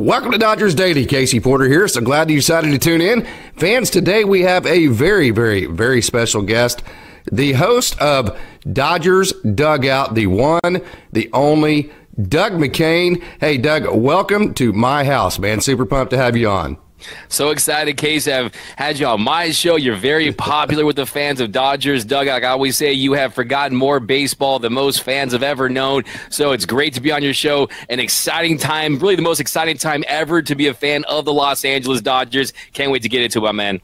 Welcome to Dodgers Daily. Casey Porter here. So glad you decided to tune in. Fans, today we have a very, very, very special guest. The host of Dodgers Dugout, the one, the only, Doug McKain. Hey, Doug, welcome to my house, man. Super pumped to have you on. So excited, Case. I've had you on my show. You're very popular with the fans of Dodgers. Doug, like I always say, you have forgotten more baseball than most fans have ever known. So it's great to be on your show. An exciting time, really the most exciting time ever to be a fan of the Los Angeles Dodgers. Can't wait to get into it, my man.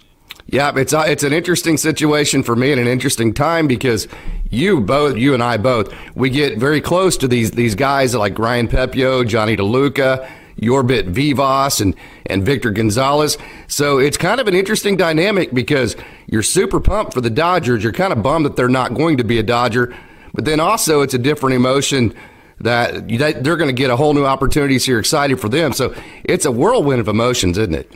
Yeah, it's uh, it's an interesting situation for me and an interesting time because you both, you and I both, we get very close to these these guys like Ryan Pepiot, Jonny DeLuca Jorbit Vivas and, and Victor Gonzalez. So it's kind of an interesting dynamic because you're super pumped for the Dodgers. You're kind of bummed that they're not going to be a Dodger. But then also it's a different emotion that they're going to get a whole new opportunity. So you're excited for them. So it's a whirlwind of emotions, isn't it?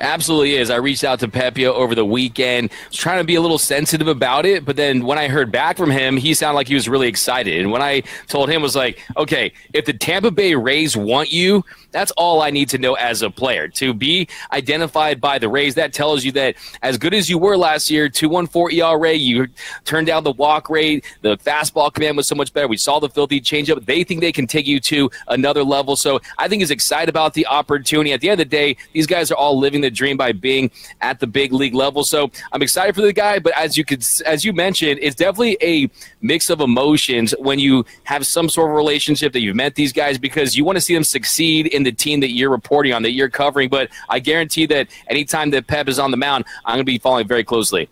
Absolutely is. I reached out to Pepiot over the weekend. was trying to be a little sensitive about it, but then when I heard back from him, he sounded like he was really excited. And when I told him was like, "Okay, if the Tampa Bay Rays want you, that's all I need to know as a player. To be identified by the Rays, that tells you that as good as you were last year, 214 ERA, you turned down the walk rate, the fastball command was so much better. We saw the filthy changeup. They think they can take you to another level. So I think he's excited about the opportunity. At the end of the day, these guys are all living the dream by being at the big league level. So I'm excited for the guy, but as you could as you mentioned, it's definitely a mix of emotions when you have some sort of relationship that you've met these guys because you want to see them succeed in the team that you're reporting on, that you're covering. But I guarantee that anytime that Pep is on the mound, I'm going to be following very closely.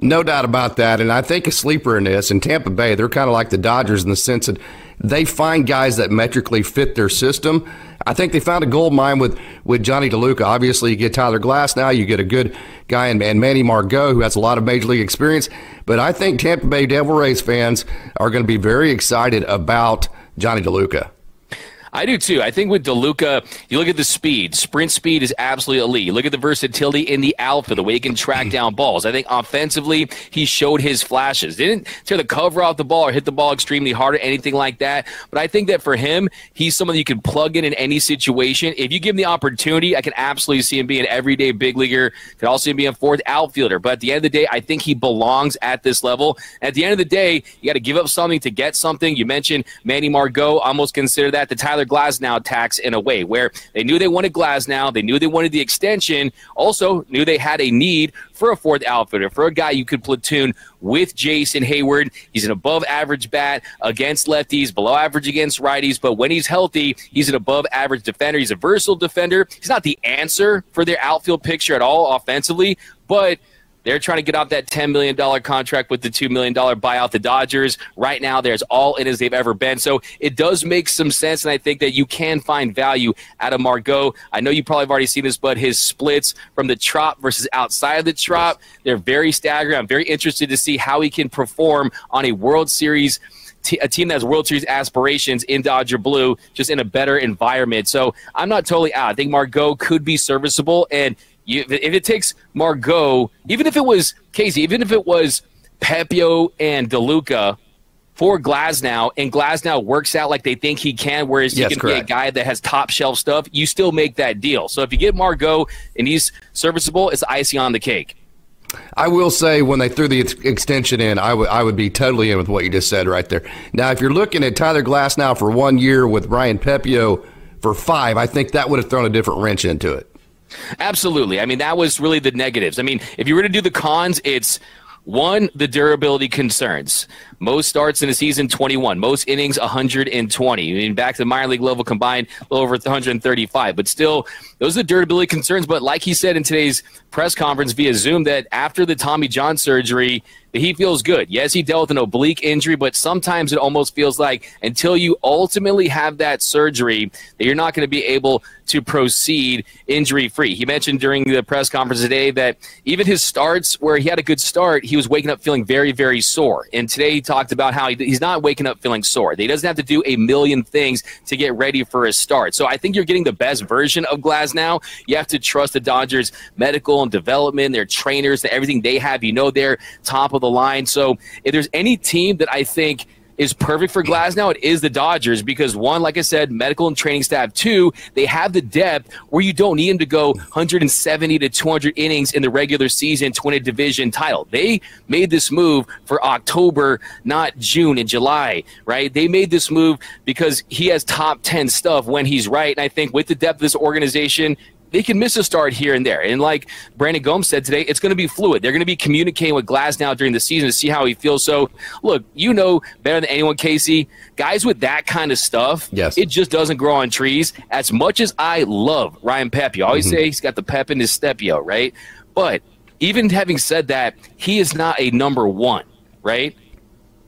No doubt about that. And I think a sleeper in this, in Tampa Bay, they're kind of like the Dodgers in the sense that they find guys that metrically fit their system. I think they found a gold mine with, with Jonny DeLuca. Obviously, you get Tyler Glasnow, you get a good guy in, in Manny Margot, who has a lot of major league experience. But I think Tampa Bay Devil Rays fans are going to be very excited about Jonny DeLuca. I do too. I think with DeLuca, you look at the speed. Sprint speed is absolutely elite. You look at the versatility in the alpha, the way he can track down balls. I think offensively, he showed his flashes. Didn't tear the cover off the ball or hit the ball extremely hard or anything like that. But I think that for him, he's someone you can plug in in any situation. If you give him the opportunity, I can absolutely see him being an everyday big leaguer. Could also be a fourth outfielder. But at the end of the day, I think he belongs at this level. At the end of the day, you got to give up something to get something. You mentioned Manny Margot. Almost consider that the Tyler Glasnow tax in a way where they knew they wanted Glasnow, they knew they wanted the extension, also knew they had a need for a fourth outfielder, for a guy you could platoon with Jason Heyward. He's an above average bat against lefties, below average against righties, but when he's healthy, he's an above average defender. He's a versatile defender. He's not the answer for their outfield picture at all offensively, but – they're trying to get off that $10 million contract with the $2 million buyout. The Dodgers, right now, they're as all in as they've ever been. So it does make some sense, and I think that you can find value out of Margot. I know you probably have already seen this, but his splits from the trop versus outside of the trop, they're very staggering. I'm very interested to see how he can perform on a World Series a team that has World Series aspirations in Dodger Blue, just in a better environment. So I'm not totally out. I think Margot could be serviceable, and you, if it takes Margot, even if it was Casey, even if it was Pepiot and DeLuca for Glasnow, and Glasnow works out like they think he can, whereas yes, he can correct. be a guy that has top shelf stuff, you still make that deal. So if you get Margot and he's serviceable, it's icing on the cake. I will say when they threw the extension in, I would be totally in with what you just said right there. Now, if you're looking at Tyler Glasnow for one year with Ryan Pepiot for five, I think that would have thrown a different wrench into it. Absolutely. I mean, that was really the negatives. I mean, if you were to do the cons, it's one, the durability concerns. Most starts in a season, 21. Most innings, 120. I mean, back to the minor league level combined, a little over 135. But still, those are the durability concerns. But like he said in today's press conference via Zoom, that after the Tommy John surgery, he feels good. Yes, he dealt with an oblique injury, but sometimes it almost feels like until you ultimately have that surgery, that you're not going to be able to proceed injury free. He mentioned during the press conference today that even his starts where he had a good start, he was waking up feeling very, very sore. And today he talked about how he's not waking up feeling sore. He doesn't have to do a million things to get ready for his start. So I think you're getting the best version of Glasnow. You have to trust the Dodgers' medical and development, their trainers, everything they have. You know they're top of the line. So if there's any team that I think is perfect for Glasnow, it is the Dodgers because one, like I said, medical and training staff. Two, they have the depth where you don't need him to go 170 to 200 innings in the regular season to win a division title. They made this move for October, not June and July, right? They made this move because he has top 10 stuff when he's right. And I think with the depth of this organization, they can miss a start here and there. And like Brandon Gomes said today, it's going to be fluid. They're going to be communicating with Glasnow during the season to see how he feels. So, look, you know better than anyone, Casey. Guys with that kind of stuff, yes. it just doesn't grow on trees. As much as I love Ryan Pep, you always mm-hmm. say he's got the pep in his step, yo, right? But even having said that, he is not a number one, right?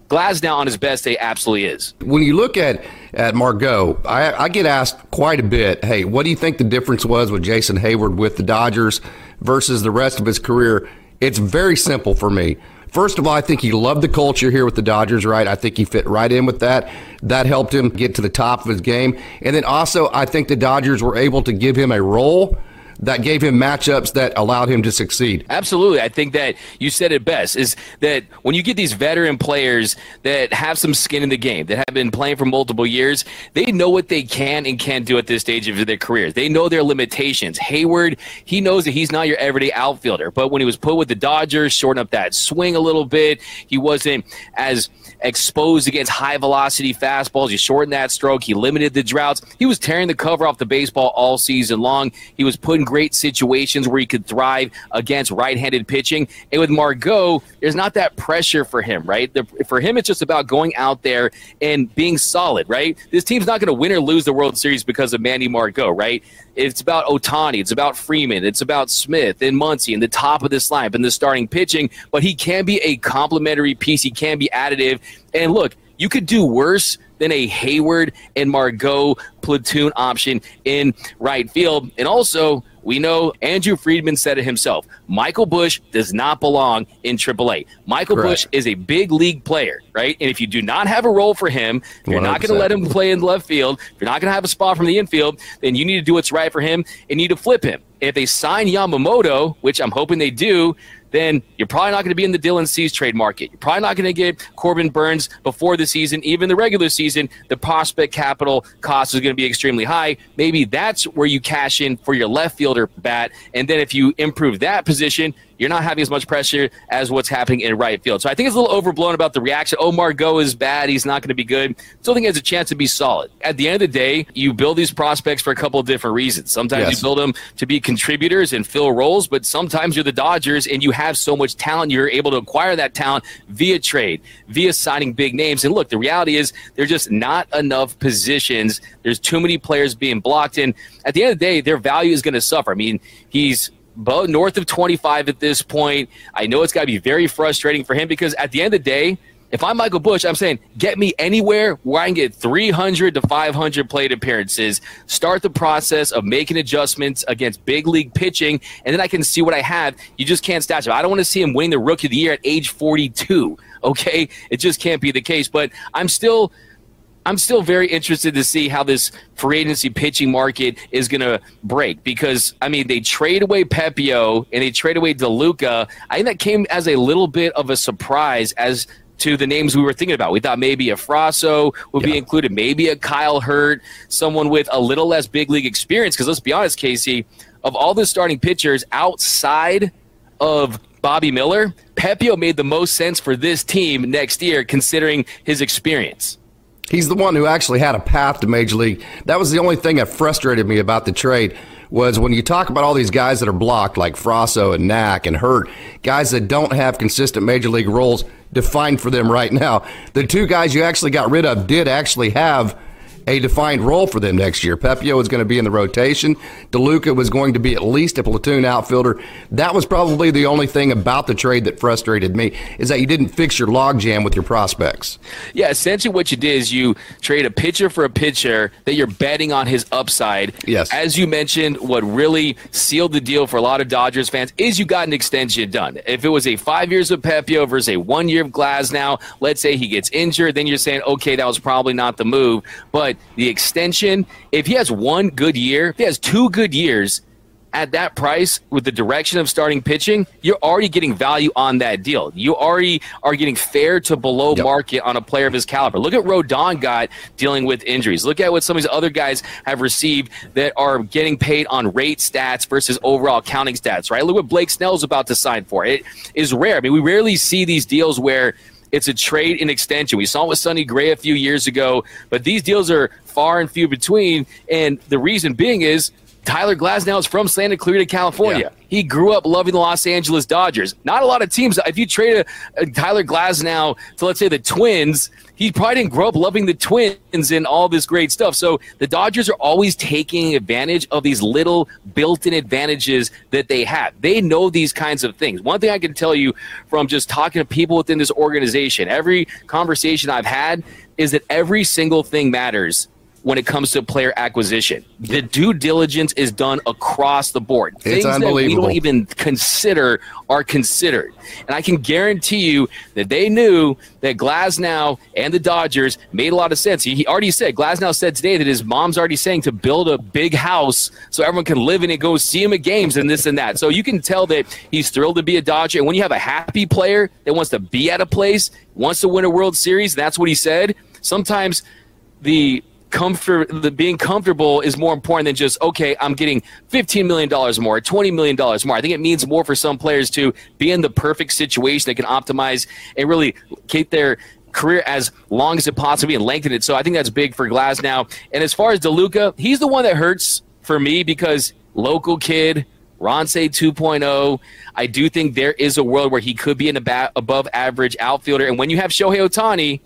Glasnow on his best day absolutely is. When you look at at Margot, I, I, get asked quite a bit. Hey, what do you think the difference was with Jason Heyward with the Dodgers versus the rest of his career? It's very simple for me. First of all, I think he loved the culture here with the Dodgers, right? I think he fit right in with that. That helped him get to the top of his game. And then also, I think the Dodgers were able to give him a role that gave him matchups that allowed him to succeed. Absolutely. I think that you said it best is that when you get these veteran players that have some skin in the game, that have been playing for multiple years, they know what they can and can't do at this stage of their careers. They know their limitations. Heyward, he knows that he's not your everyday outfielder, but when he was put with the Dodgers, shorten up that swing a little bit, he wasn't as exposed against high velocity fastballs. You shortened that stroke. He limited the droughts. He was tearing the cover off the baseball all season long. He was put in great situations where he could thrive against right handed pitching. And with Margot, there's not that pressure for him, right? The, for him, it's just about going out there and being solid, right? This team's not going to win or lose the World Series because of Manny Margot, right? It's about Ohtani, It's about Freeman. It's about Smith and Muncy and the top of this lineup and the starting pitching. But he can be a complementary piece. He can be additive. And look, you could do worse than a Heyward and Margot platoon option in right field. And also, we know Andrew Friedman said it himself. Michael Busch does not belong in AAA. Michael Correct. Busch is a big league player, right? And if you do not have a role for him, you're 100%. not going to let him play in left field, if you're not going to have a spot from the infield, then you need to do what's right for him and need to flip him. if they sign Yamamoto, which I'm hoping they do, then you're probably not going to be in the Dylan Cease trade market. You're probably not going to get Corbin Burnes before the season, even the regular season. The prospect capital cost is going to be extremely high. Maybe that's where you cash in for your left fielder bat. And then if you improve that position, you're not having as much pressure as what's happening in right field. So I think it's a little overblown about the reaction. Oh, Margot is bad. He's not going to be good. Still think he has a chance to be solid. At the end of the day, you build these prospects for a couple of different reasons. Sometimes yes. you build them to be contributors and fill roles, but sometimes you're the Dodgers and you have so much talent, you're able to acquire that talent via trade, via signing big names. And look, the reality is there's just not enough positions. There's too many players being blocked. And at the end of the day, their value is going to suffer. I mean, he's about north of 25 at this point. I know it's got to be very frustrating for him because at the end of the day, if I'm Michael Busch, I'm saying get me anywhere where I can get 300 to 500 plate appearances, start the process of making adjustments against big league pitching, and then I can see what I have. You just can't stash him. I don't want to see him winning the rookie of the year at age 42. Okay, it just can't be the case. But I'm still I'm still very interested to see how this free agency pitching market is going to break because, I mean, they trade away Pepiot and they trade away DeLuca. I think that came as a little bit of a surprise as to the names we were thinking about. We thought maybe a Frasso would yeah. be included, maybe a Kyle Hurt, someone with a little less big league experience. Because let's be honest, Casey, of all the starting pitchers outside of Bobby Miller, Pepiot made the most sense for this team next year, considering his experience. He's the one who actually had a path to major league. That was the only thing that frustrated me about the trade was when you talk about all these guys that are blocked, like Frasso and Knack and Hurt, guys that don't have consistent major league roles defined for them right now. The two guys you actually got rid of did actually have a defined role for them next year. Pepiot was going to be in the rotation. DeLuca was going to be at least a platoon outfielder. That was probably the only thing about the trade that frustrated me is that you didn't fix your logjam with your prospects. Yeah, essentially what you did is you trade a pitcher for a pitcher that you're betting on his upside. Yes. As you mentioned, what really sealed the deal for a lot of Dodgers fans is you got an extension done. If it was a five years of Pepiot versus a one year of Glasnow, let's say he gets injured, then you're saying, okay, that was probably not the move. But the extension, if he has one good year, if he has two good years, at that price with the direction of starting pitching, you're already getting value on that deal. You already are getting fair to below yep. market on a player of his caliber. Look at Rodon got dealing with injuries. Look at what some of these other guys have received that are getting paid on rate stats versus overall counting stats, right? Look what Blake Snell's about to sign for. It is rare. I mean, we rarely see these deals where it's a trade in extension. We saw it with Sonny Gray a few years ago, but these deals are far and few between. And the reason being is Tyler Glasnow is from Santa Clarita, California. Yeah. He grew up loving the Los Angeles Dodgers. Not a lot of teams. If you trade a, a Tyler Glasnow to let's say the Twins, he probably didn't grow up loving the Twins and all this great stuff. So the Dodgers are always taking advantage of these little built-in advantages that they have. They know these kinds of things. One thing I can tell you from just talking to people within this organization, every conversation I've had is that every single thing matters when it comes to player acquisition. The due diligence is done across the board. It's Things that we don't even consider are considered. And I can guarantee you that they knew that Glasnow and the Dodgers made a lot of sense. He already said, Glasnow said today that his mom's already saying to build a big house so everyone can live in it, go see him at games and this and that. So you can tell that he's thrilled to be a Dodger. And when you have a happy player that wants to be at a place, wants to win a World Series, that's what he said. Sometimes the comfort the being comfortable is more important than just okay i'm getting 15 million dollars more 20 million dollars more i think it means more for some players to be in the perfect situation that can optimize and really keep their career as long as it possibly and lengthen it so i think that's big for Glasnow and as far as deluca he's the one that hurts for me because local kid Ronce 2.0. I do think there is a world where he could be an above average outfielder. And when you have Shohei Ohtani,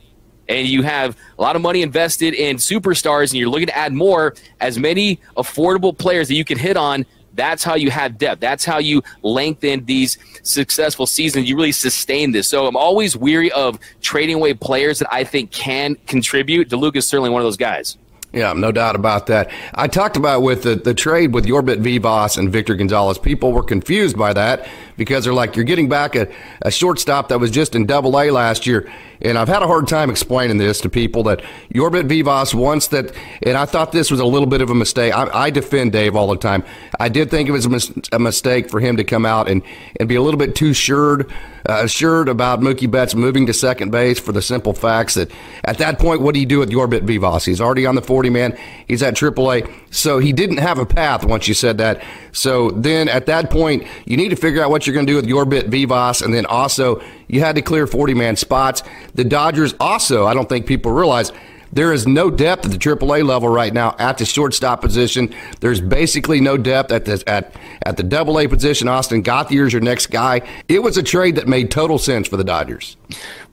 and you have a lot of money invested in superstars and you're looking to add more, as many affordable players that you can hit on, that's how you have depth. That's how you lengthen these successful seasons. You really sustain this. So I'm always weary of trading away players that I think can contribute. DeLuca is certainly one of those guys. Yeah, no doubt about that. I talked about with the, the trade with Jorbit Vivas and Victor Gonzalez. People were confused by that because they're like, you're getting back a, a shortstop that was just in double A last year. And I've had a hard time explaining this to people that Jorbit Vivas wants that, and I thought this was a little bit of a mistake. I, I defend Dave all the time. I did think it was a, mis- a, mistake for him to come out and, and be a little bit too assured, uh, assured about Mookie Betts moving to second base for the simple facts that at that point, what do you do with Jorbit Vivas? He's already on the 40 man, he's at AAA. So he didn't have a path once you said that. So then at that point, you need to figure out what you're going to do with Jorbit Vivas, and then also you had to clear 40 man spots. The Dodgers also, I don't think people realize, there is no depth at the AAA level right now at the shortstop position. There's basically no depth at the at at the Double A position. Austin Gauthier is your next guy. It was a trade that made total sense for the Dodgers.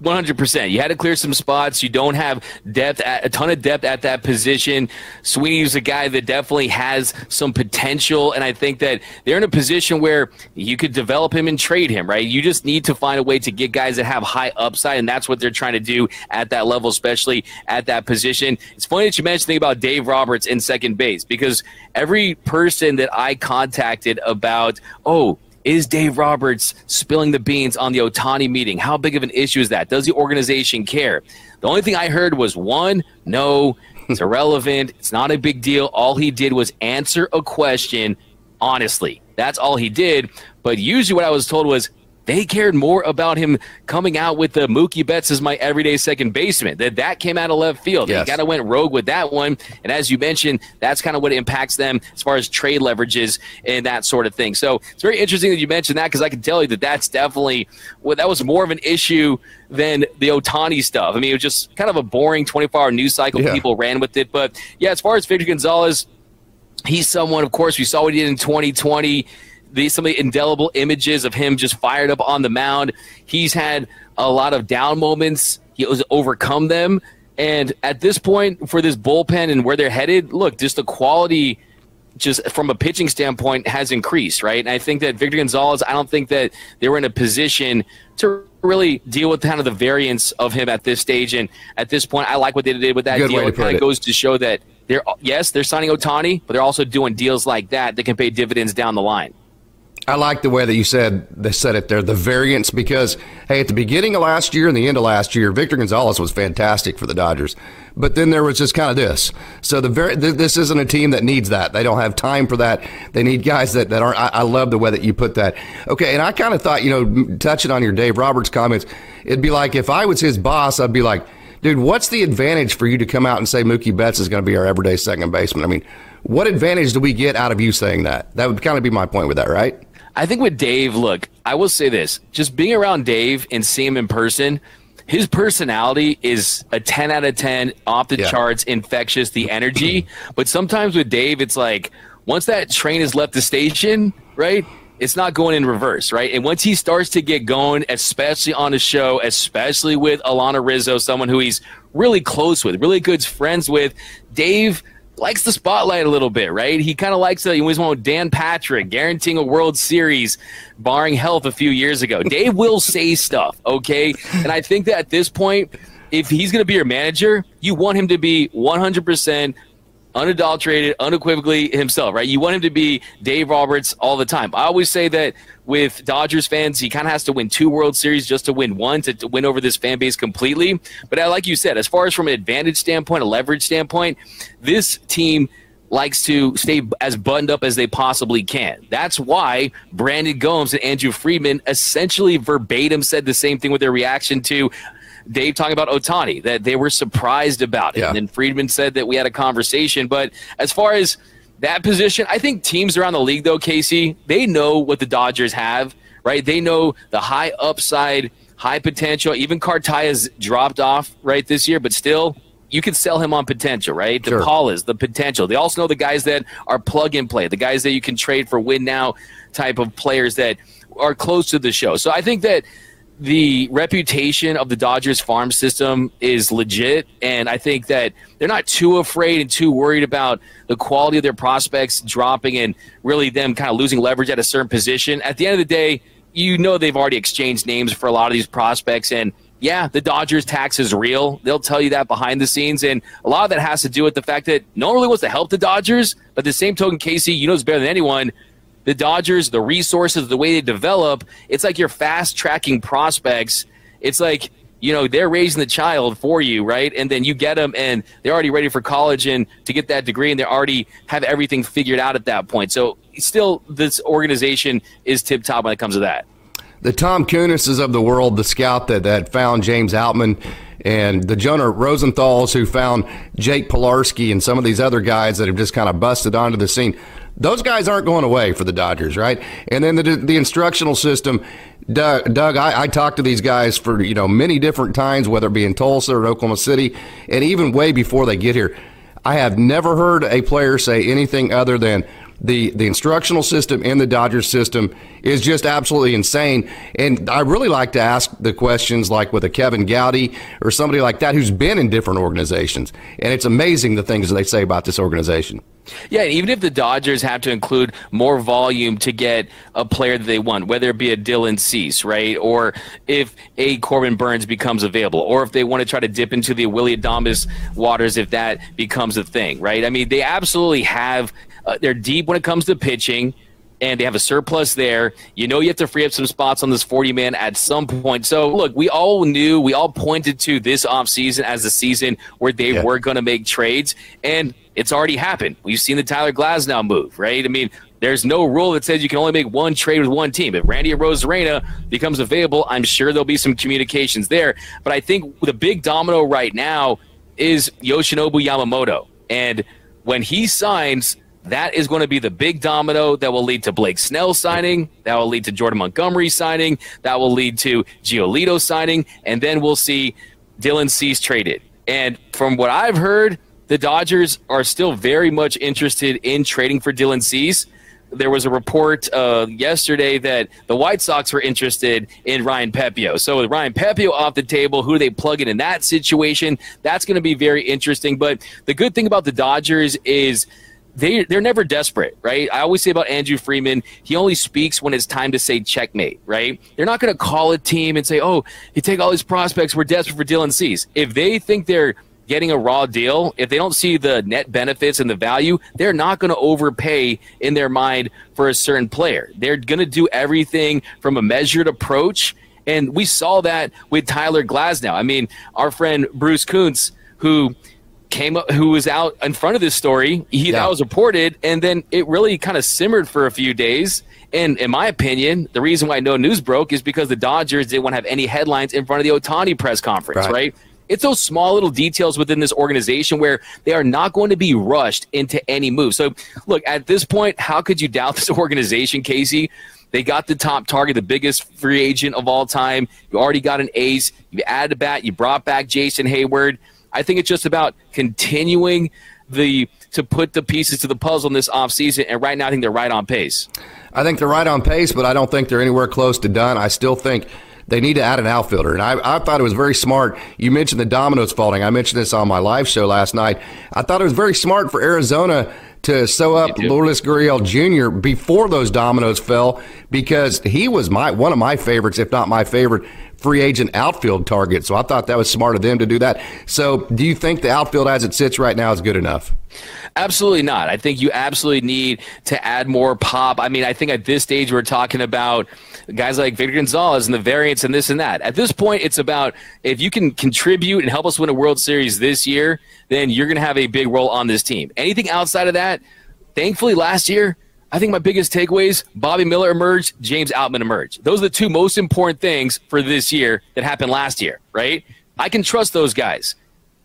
100%. You had to clear some spots. You don't have depth, at, a ton of depth at that position. Sweeney's a guy that definitely has some potential, and I think that they're in a position where you could develop him and trade him, right? You just need to find a way to get guys that have high upside, and that's what they're trying to do at that level, especially at that position. It's funny that you mentioned the about Dave Roberts in second base because every person that I contacted about, oh, is Dave Roberts spilling the beans on the Ohtani meeting? How big of an issue is that? Does the organization care? The only thing I heard was one, no, it's irrelevant. It's not a big deal. All he did was answer a question honestly. That's all he did. But usually, what I was told was they cared more about him coming out with the Mookie Betts as my everyday second baseman. That that came out of left field. Yes. They kind of went rogue with that one. And as you mentioned, that's kind of what impacts them as far as trade leverages and that sort of thing. So it's very interesting that you mentioned that because I can tell you that that's definitely well, that was more of an issue than the Ohtani stuff. I mean, it was just kind of a boring 24 hour news cycle. Yeah. People ran with it. But yeah, as far as Victor Gonzalez, he's someone, of course, we saw what he did in 2020 the, some of the indelible images of him just fired up on the mound. He's had a lot of down moments. He has overcome them. And at this point, for this bullpen and where they're headed, look, just the quality, just from a pitching standpoint, has increased, right? And I think that Victor Gonzalez, I don't think that they were in a position to really deal with kind of the variance of him at this stage. And at this point, I like what they did with that Good deal. It kind of goes to show that they're yes, they're signing Ohtani, but they're also doing deals like that that can pay dividends down the line. I like the way that you said they said it there, the variance, because hey, at the beginning of last year and the end of last year, Victor Gonzalez was fantastic for the Dodgers. but then there was just kind of this. So the very th- this isn't a team that needs that. They don't have time for that. They need guys that that aren't. I, I love the way that you put that. Okay, and I kind of thought you know touching on your Dave Roberts comments, it'd be like if I was his boss, I'd be like. Dude, what's the advantage for you to come out and say Mookie Betts is going to be our everyday second baseman? I mean, what advantage do we get out of you saying that? That would kind of be my point with that, right? I think with Dave, look, I will say this: just being around Dave and seeing him in person, his personality is a 10 out of 10 off the yeah. charts infectious the energy. But sometimes with dave it's like once that train has left the station right it's not going in reverse right? And once he starts to get going especially on the show especially with alanna rizzo someone who he's really close with really good friends with dave likes the spotlight a little bit, right? He kind of likes it. He always wanted Dan Patrick guaranteeing a World Series, barring health a few years ago. Dave will say stuff, okay? And I think that at this point, if he's going to be your manager, you want him to be 100% unadulterated, unequivocally himself, right? You want him to be Dave Roberts all the time. I always say that with Dodgers fans, he kind of has to win two World Series just to win one to, to win over this fan base completely. But like you said, as far as from an advantage standpoint, a leverage standpoint, this team likes to stay as buttoned up as they possibly can. That's why Brandon Gomes and Andrew Friedman essentially verbatim said the same thing with their reaction to Dave talking about Ohtani that they were surprised about it. Yeah. And then Friedman said that we had a conversation. But as far as that position, I think teams around the league, though, Casey, they know what the Dodgers have, right? They know the high upside, high potential. Even has dropped off, right, this year, but still, you can sell him on potential, right? The sure. is the potential. They also know the guys that are plug and play, the guys that you can trade for win now type of players that are close to the show. So I think that the reputation of the Dodgers farm system is legit, and I think that they're not too afraid and too worried about the quality of their prospects dropping and really them kind of losing leverage at a certain position. At the end of the day, you know they've already exchanged names for a lot of these prospects, and yeah, the Dodgers tax is real. They'll tell you that behind the scenes, and a lot of that has to do with the fact that no one really wants to help the Dodgers. But the same token, Casey, you know it's better than anyone the Dodgers, the resources, the way they develop, it's like you're fast tracking prospects. It's like, you know, they're raising the child for you, right? And then you get them and they're already ready for college and to get that degree and they already have everything figured out at that point. So still, this organization is tip top when it comes to that. The Tom Kunis's of the world, the scout that, that found James Outman and the Jonah Rosenthal's who found Jake Pilarski and some of these other guys that have just kind of busted onto the scene those guys aren't going away for the Dodgers, right? And then the the instructional system. Doug, Doug I, I, talked to these guys for you know many different times, whether it be in Tulsa or Oklahoma City, and even way before they get here. I have never heard a player say anything other than the the instructional system in the Dodgers system is just absolutely insane. And I really like to ask the questions like with a Kevin Gowdy or somebody like that who's been in different organizations. And it's amazing the things they say about this organization. Yeah, even if the Dodgers have to include more volume to get a player that they want, whether it be a Dylan Cease, right, or if a Corbin Burnes becomes available, or if they want to try to dip into the Willy Adames waters if that becomes a thing, right? I mean, they absolutely have. Uh, they're deep when it comes to pitching and they have a surplus there. You know you have to free up some spots on this 40 man at some point. So look, we all knew, we all pointed to this offseason as the season where they yeah. were going to make trades and it's already happened. We've seen the Tyler Glasnow move, right? I mean, there's no rule that says you can only make one trade with one team. If Randy Arozarena becomes available, I'm sure there'll be some communications there. But I think the big domino right now is Yoshinobu Yamamoto. And when he signs, that is going to be the big domino that will lead to Blake Snell signing, that will lead to Jordan Montgomery signing, that will lead to Giolito signing, and then we'll see Dylan Cease traded. And from what I've heard, the Dodgers are still very much interested in trading for Dylan Cease. There was a report uh, yesterday that the White Sox were interested in Ryan Pepiot. So with Ryan Pepiot off the table, who do they plug in in that situation? That's going to be very interesting. But the good thing about the Dodgers is – they they're never desperate, right? I always say about Andrew Friedman, he only speaks when it's time to say checkmate, right? They're not going to call a team and say, "Oh, you take all these prospects, we're desperate for Dylan Cease." If they think they're getting a raw deal, if they don't see the net benefits and the value, they're not going to overpay in their mind for a certain player. They're going to do everything from a measured approach, and we saw that with Tyler Glasnow. I mean, our friend Bruce Kuntz, who came up, who was out in front of this story. He yeah. that was reported, and then it really kind of simmered for a few days. And in my opinion, the reason why no news broke is because the Dodgers didn't want to have any headlines in front of the Ohtani press conference, right? right? It's those small little details within this organization where they are not going to be rushed into any move. So, look, at this point, how could you doubt this organization, Casey? They got the top target, the biggest free agent of all time. You already got an ace. You added a bat. You brought back Jason Heyward. I think it's just about continuing the to put the pieces to the puzzle in this offseason. And right now, I think they're right on pace. I think they're right on pace, but I don't think they're anywhere close to done. I still think they need to add an outfielder. And I, I thought it was very smart. You mentioned the dominoes falling. I mentioned this on my live show last night. I thought it was very smart for Arizona to sew up Lourdes Gurriel Jr. before those dominoes fell because he was my one of my favorites, if not my favorite free agent outfield target. So I thought that was smart of them to do that. So do you think the outfield as it sits right now is good enough? Absolutely not. I think you absolutely need to add more pop. I mean, I think at this stage we're talking about guys like Victor Gonzalez and the variants and this and that. At this point, it's about if you can contribute and help us win a World Series this year, then you're going to have a big role on this team. Anything outside of that, thankfully, last year, I think my biggest takeaways Bobby Miller emerged, James Outman emerged. Those are the two most important things for this year that happened last year, right? I can trust those guys.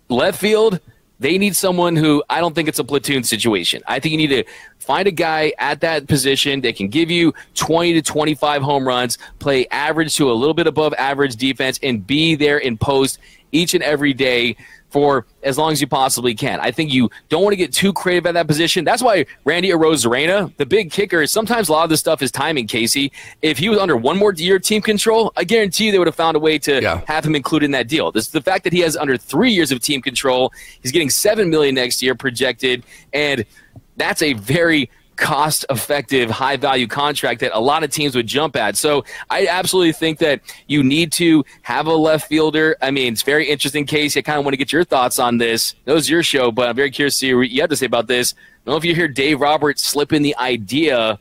Left field, they need someone who I don't think it's a platoon situation. I think you need to find a guy at that position that can give you 20 to 25 home runs, play average to a little bit above average defense, and be there in post each and every day for as long as you possibly can. I think you don't want to get too creative at that position. That's why Randy Arozarena, the big kicker, is sometimes a lot of this stuff is timing, Casey. If he was under one more year team control, I guarantee you they would have found a way to yeah. have him included in that deal. This the fact that he has under three years of team control. He's getting seven million next year projected, and that's a very cost effective, high value contract that a lot of teams would jump at. So I absolutely think that you need to have a left fielder. I mean, it's very interesting case. I kind of want to get your thoughts on this. That was your show, but I'm very curious to see what you have to say about this. I don't know if you hear Dave Roberts slip in the idea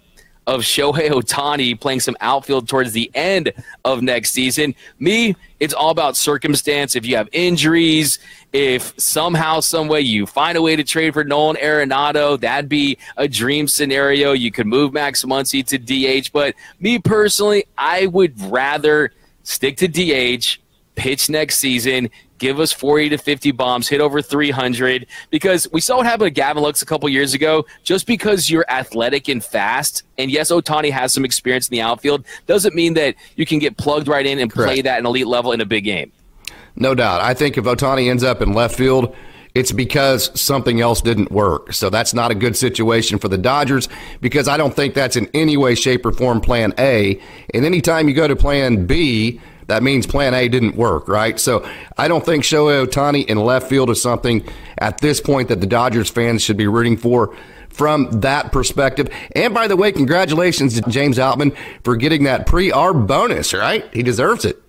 of Shohei Ohtani playing some outfield towards the end of next season. Me, it's all about circumstance. If you have injuries, if somehow, some way you find a way to trade for Nolan Arenado, that'd be a dream scenario. You could move Max Muncy to DH. But me personally, I would rather stick to DH, pitch next season, give us 40 to 50 bombs, hit over 300. Because we saw what happened to Gavin Lux a couple years ago. Just because you're athletic and fast, and yes, Ohtani has some experience in the outfield, doesn't mean that you can get plugged right in and Correct. play that an elite level in a big game. No doubt. I think if Ohtani ends up in left field, it's because something else didn't work. So that's not a good situation for the Dodgers because I don't think that's in any way, shape, or form plan A. And anytime you go to plan B, that means plan A didn't work, right? So I don't think Shohei Ohtani in left field is something at this point that the Dodgers fans should be rooting for from that perspective. And by the way, congratulations to James Outman for getting that pre arb bonus, right? He deserves it.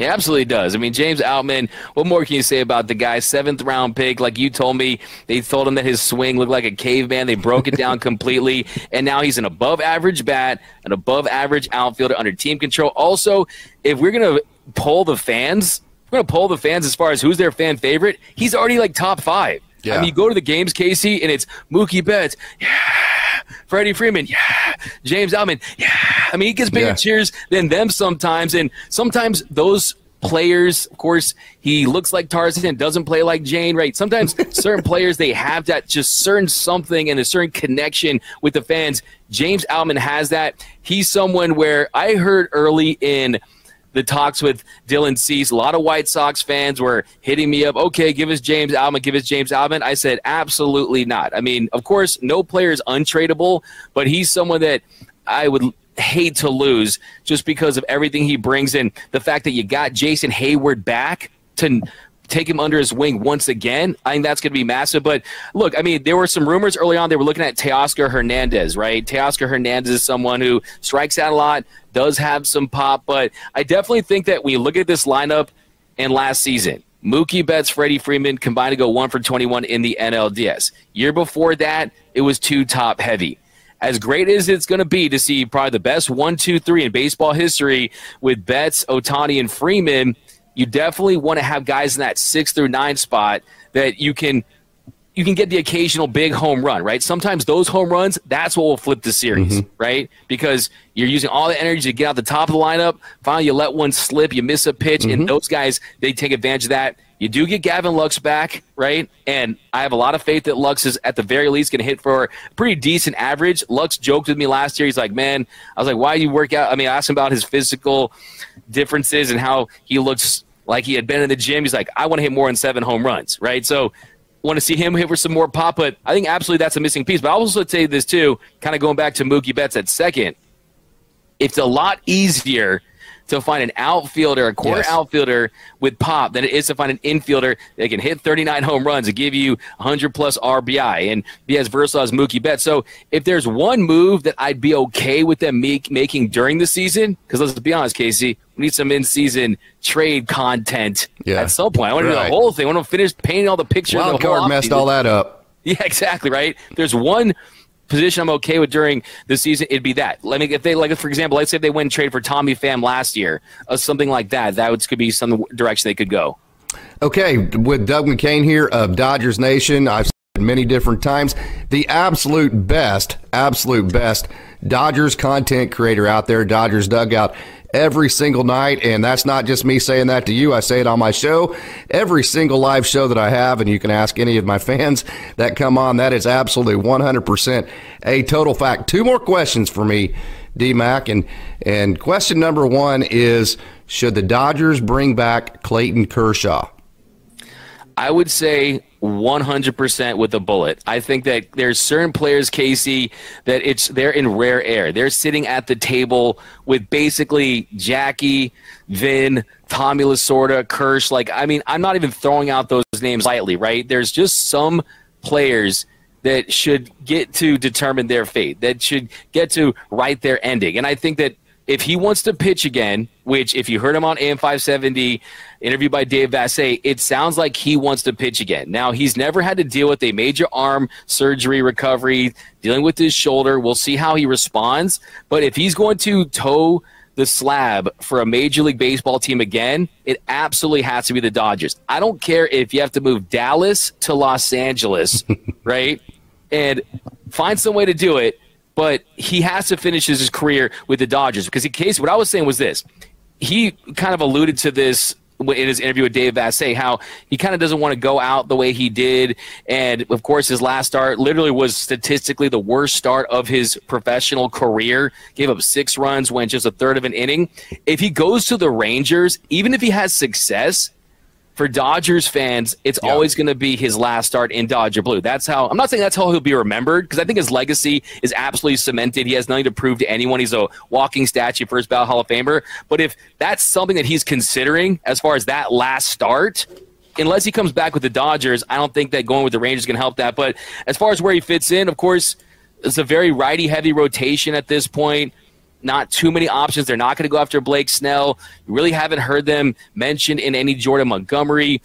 He absolutely does. I mean, James Outman, what more can you say about the guy? Seventh round pick, like you told me, they told him that his swing looked like a caveman. They broke it down completely. And now he's an above average bat, an above average outfielder under team control. Also, if we're going to poll the fans, we're going to poll the fans as far as who's their fan favorite. He's already like top five. Yeah. I mean, you go to the games, Casey, and it's Mookie Betts. Yeah. Freddie Freeman, yeah. James Outman, yeah. I mean, he gets bigger yeah. cheers than them sometimes, and sometimes those players, of course, he looks like Tarzan and doesn't play like Jane, right? Sometimes certain players they have that just certain something and a certain connection with the fans. James Outman has that. He's someone where I heard early in the talks with Dylan Cease. A lot of White Sox fans were hitting me up. Okay, give us James Outman. Give us James Outman. I said absolutely not. I mean, of course, no player is untradeable, but he's someone that I would hate to lose just because of everything he brings in. The fact that you got Jason Heyward back to take him under his wing once again, I think that's going to be massive. But look, I mean, there were some rumors early on. They were looking at Teoscar Hernandez, right? Teoscar Hernandez is someone who strikes out a lot, does have some pop, but I definitely think that when you look at this lineup and last season, Mookie Betts, Freddie Freeman combined to go one for 21 in the NLDS. Year before that, it was two top heavy. As great as it's going to be to see probably the best one, two, three in baseball history with Betts, Ohtani, and Freeman – you definitely want to have guys in that six through nine spot that you can you can get the occasional big home run, right? Sometimes those home runs, that's what will flip the series, mm-hmm. right? Because you're using all the energy to get out the top of the lineup. Finally, you let one slip, you miss a pitch, mm-hmm. and those guys, they take advantage of that. You do get Gavin Lux back, right? And I have a lot of faith that Lux is at the very least going to hit for a pretty decent average. Lux joked with me last year. He's like, man, I was like, why do you work out? I mean, I asked him about his physical differences and how he looks like he had been in the gym. He's like, I want to hit more than seven home runs, right? So want to see him hit for some more pop, but I think absolutely that's a missing piece. But I'll also say this too, kind of going back to Mookie Betts at second. It's a lot easier to find an outfielder, a corner yes. outfielder with pop than it is to find an infielder that can hit 39 home runs and give you 100 plus RBI and be as versatile as Mookie Betts. So if there's one move that I'd be okay with them make, making during the season, because let's be honest, Casey, we need some in-season trade content yeah. at some point. I want to right. do the whole thing. I want to finish painting all the pictures. Wild card messed all that up. Yeah, exactly right. There's one position I'm okay with during the season, it'd be that. Let me if they like for example, let's say if they win trade for Tommy Pham last year, uh, something like that. That would, could be some direction they could go. Okay, with Doug McKain here of Dodgers Nation, I've said many different times the absolute best, absolute best Dodgers content creator out there, Dodgers Dugout every single night. And that's not just me saying that to you. I say it on my show, every single live show that I have. And you can ask any of my fans that come on. That is absolutely 100% a total fact. Two more questions for me, D Mac. And, and question number one is Should the Dodgers bring back Clayton Kershaw? I would say 100% with a bullet. I think that there's certain players, Casey, that it's they're in rare air. They're sitting at the table with basically Jackie, Vin, Tommy Lasorda, Kersh. Like, I mean, I'm not even throwing out those names lightly, right? There's just some players that should get to determine their fate, that should get to write their ending. And I think that if he wants to pitch again, which if you heard him on AM 570, interviewed by Dave Vassegh, it sounds like he wants to pitch again. Now, he's never had to deal with a major arm surgery recovery, dealing with his shoulder. We'll see how he responds. But if he's going to toe the slab for a Major League Baseball team again, it absolutely has to be the Dodgers. I don't care if you have to move Dallas to Los Angeles, right? And find some way to do it but he has to finish his career with the Dodgers because in case what I was saying was this. He kind of alluded to this in his interview with Dave Vassegh, how he kind of doesn't want to go out the way he did. And of course, his last start literally was statistically the worst start of his professional career. Gave up six runs, went just a third of an inning. If he goes to the Rangers, even if he has success, for Dodgers fans, it's yeah. always going to be his last start in Dodger blue. That's how I'm not saying that's how he'll be remembered because I think his legacy is absolutely cemented. He has nothing to prove to anyone. He's a walking statue, first ballot Hall of Famer. But if that's something that he's considering as far as that last start, unless he comes back with the Dodgers, I don't think that going with the Rangers can help that. But as far as where he fits in, of course, it's a very righty heavy rotation at this point not too many options. They're not going to go after Blake Snell. You really haven't heard them mentioned in any Jordan Montgomery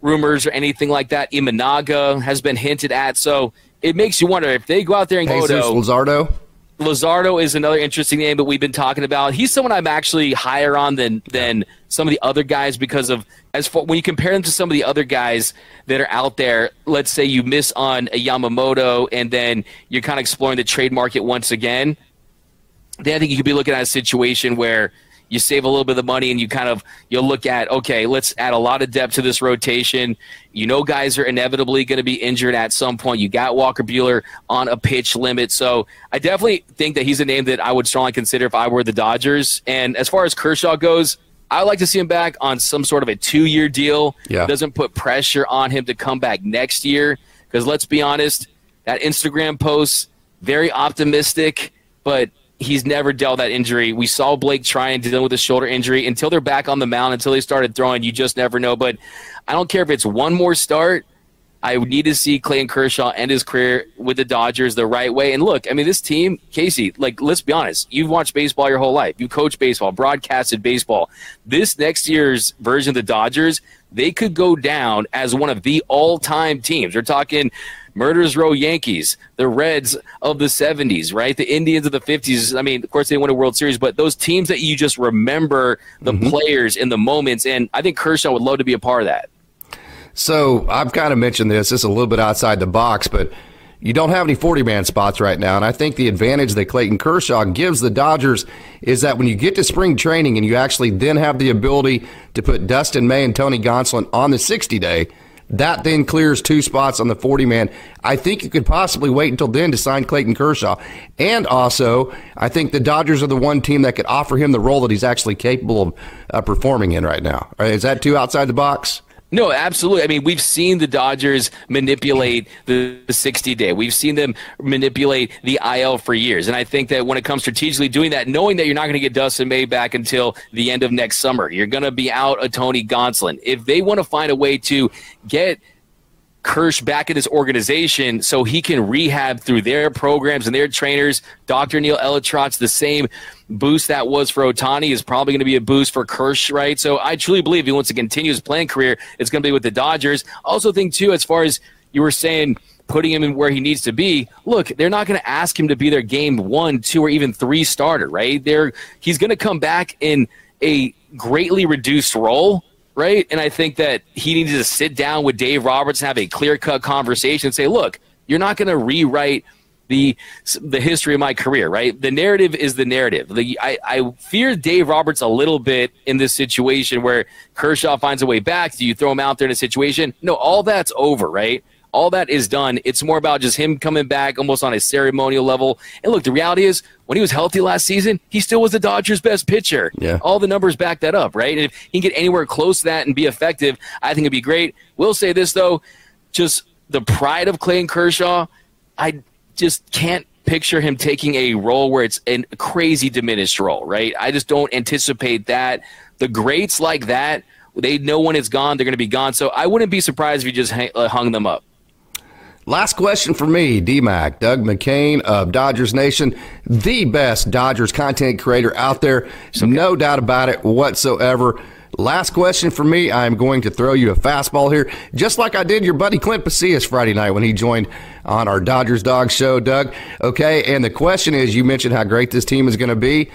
rumors or anything like that. Imanaga has been hinted at. So it makes you wonder if they go out there and Jesus go to Luzardo. Luzardo is another interesting name that we've been talking about. He's someone I'm actually higher on than than some of the other guys because of as far when you compare them to some of the other guys that are out there. Let's say you miss on a Yamamoto and then you're kind of exploring the trade market once again then I think you could be looking at a situation where you save a little bit of the money and you kind of you'll look at okay let's add a lot of depth to this rotation. You know guys are inevitably going to be injured at some point. You got walker buehler on a pitch limit. So i definitely think that he's a name that i would strongly consider if i were the dodgers. And as far as kershaw goes i like to see him back on some sort of a two-year deal. Yeah. doesn't put pressure on him to come back next year. Because let's be honest that instagram post very optimistic but he's never dealt that injury. We saw Blake try and deal with a shoulder injury until they're back on the mound, until they started throwing. You just never know. But I don't care if it's one more start. I need to see Clayton Kershaw end his career with the Dodgers the right way. And look, I mean, this team, Casey, like, let's be honest. You've watched baseball your whole life. You coach baseball, broadcasted baseball. This next year's version of the Dodgers, they could go down as one of the all time teams. We're talking Murderers Row Yankees, the Reds of the 70s, right? The Indians of the 50s. I mean, of course, they won a World Series, but those teams that you just remember the mm-hmm. players in the moments. And I think Kershaw would love to be a part of that. So I've kind of mentioned this. This is a little bit outside the box, but you don't have any 40 man spots right now. And I think the advantage that Clayton Kershaw gives the Dodgers is that when you get to spring training and you actually then have the ability to put Dustin May and Tony Gonsolin on the 60 day, that then clears two spots on the 40 man. I think you could possibly wait until then to sign Clayton Kershaw. And also, I think the Dodgers are the one team that could offer him the role that he's actually capable of uh, performing in right now. Is that too outside the box? No, absolutely. I mean, we've seen the Dodgers manipulate the, 60 day. We've seen them manipulate the IL for years. And I think that when it comes strategically doing that, knowing that you're not going to get Dustin May back until the end of next summer, you're going to be out a Tony Gonsolin. If they want to find a way to get – Kersh back in his organization so he can rehab through their programs and their trainers. Dr. Neil ElAttrache, the same boost that was for Ohtani is probably going to be a boost for Kersh, right? So I truly believe he wants to continue his playing career. It's going to be with the Dodgers. Also think too, as far as you were saying, putting him in where he needs to be. Look, they're not going to ask him to be their game one, two, or even three starter, right? They're he's going to come back in a greatly reduced role right? And I think that he needs to sit down with Dave Roberts and have a clear cut conversation and say, look, you're not going to rewrite the the history of my career, right? The narrative is the narrative. The, I, I fear Dave Roberts a little bit in this situation where Kershaw finds a way back. Do you throw him out there in a situation? No, all that's over, right? All that is done. It's more about just him coming back almost on a ceremonial level. And look, the reality is, when he was healthy last season, he still was the Dodgers' best pitcher. Yeah. All the numbers back that up, right? And if he can get anywhere close to that and be effective, I think it'd be great. We'll say this, though, just the pride of Clayton Kershaw, I just can't picture him taking a role where it's a crazy diminished role, right? I just don't anticipate that. The greats like that, they know when it's gone, they're going to be gone. So I wouldn't be surprised if you just uh, hung them up. Last question for me, DMAC, Doug McKain of Dodgers Nation, the best Dodgers content creator out there. So no doubt about it whatsoever. Last question for me. I'm going to throw you a fastball here, just like I did your buddy Clint Pasillas Friday night when he joined on our Dodgers Dog Show, Doug. Okay, and the question is you mentioned how great this team is going to be.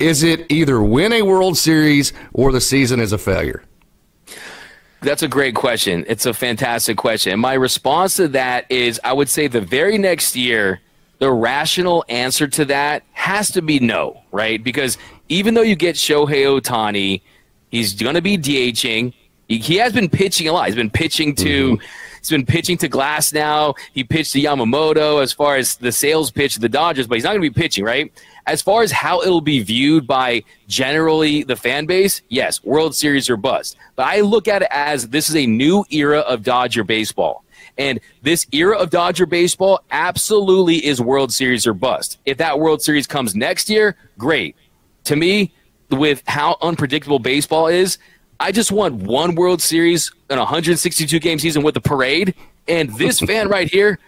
Is it either win a World Series or the season is a failure? That's a great question. It's a fantastic question. My response to that is I would say the very next year, the rational answer to that has to be no, right? Because even though you get Shohei Ohtani, he's going to be DHing. He, he, has been pitching a lot. He's been pitching to. Mm-hmm. He's been pitching to Glasnow. He pitched to Yamamoto as far as the sales pitch to the Dodgers, but he's not going to be pitching, right? As far as how it'll be viewed by generally the fan base, yes, World Series or bust. But I look at it as this is a new era of Dodger baseball. And this era of Dodger baseball absolutely is World Series or bust. If that World Series comes next year, great. To me, with how unpredictable baseball is, I just want one World Series in a 162 game season with a parade. And this fan right here,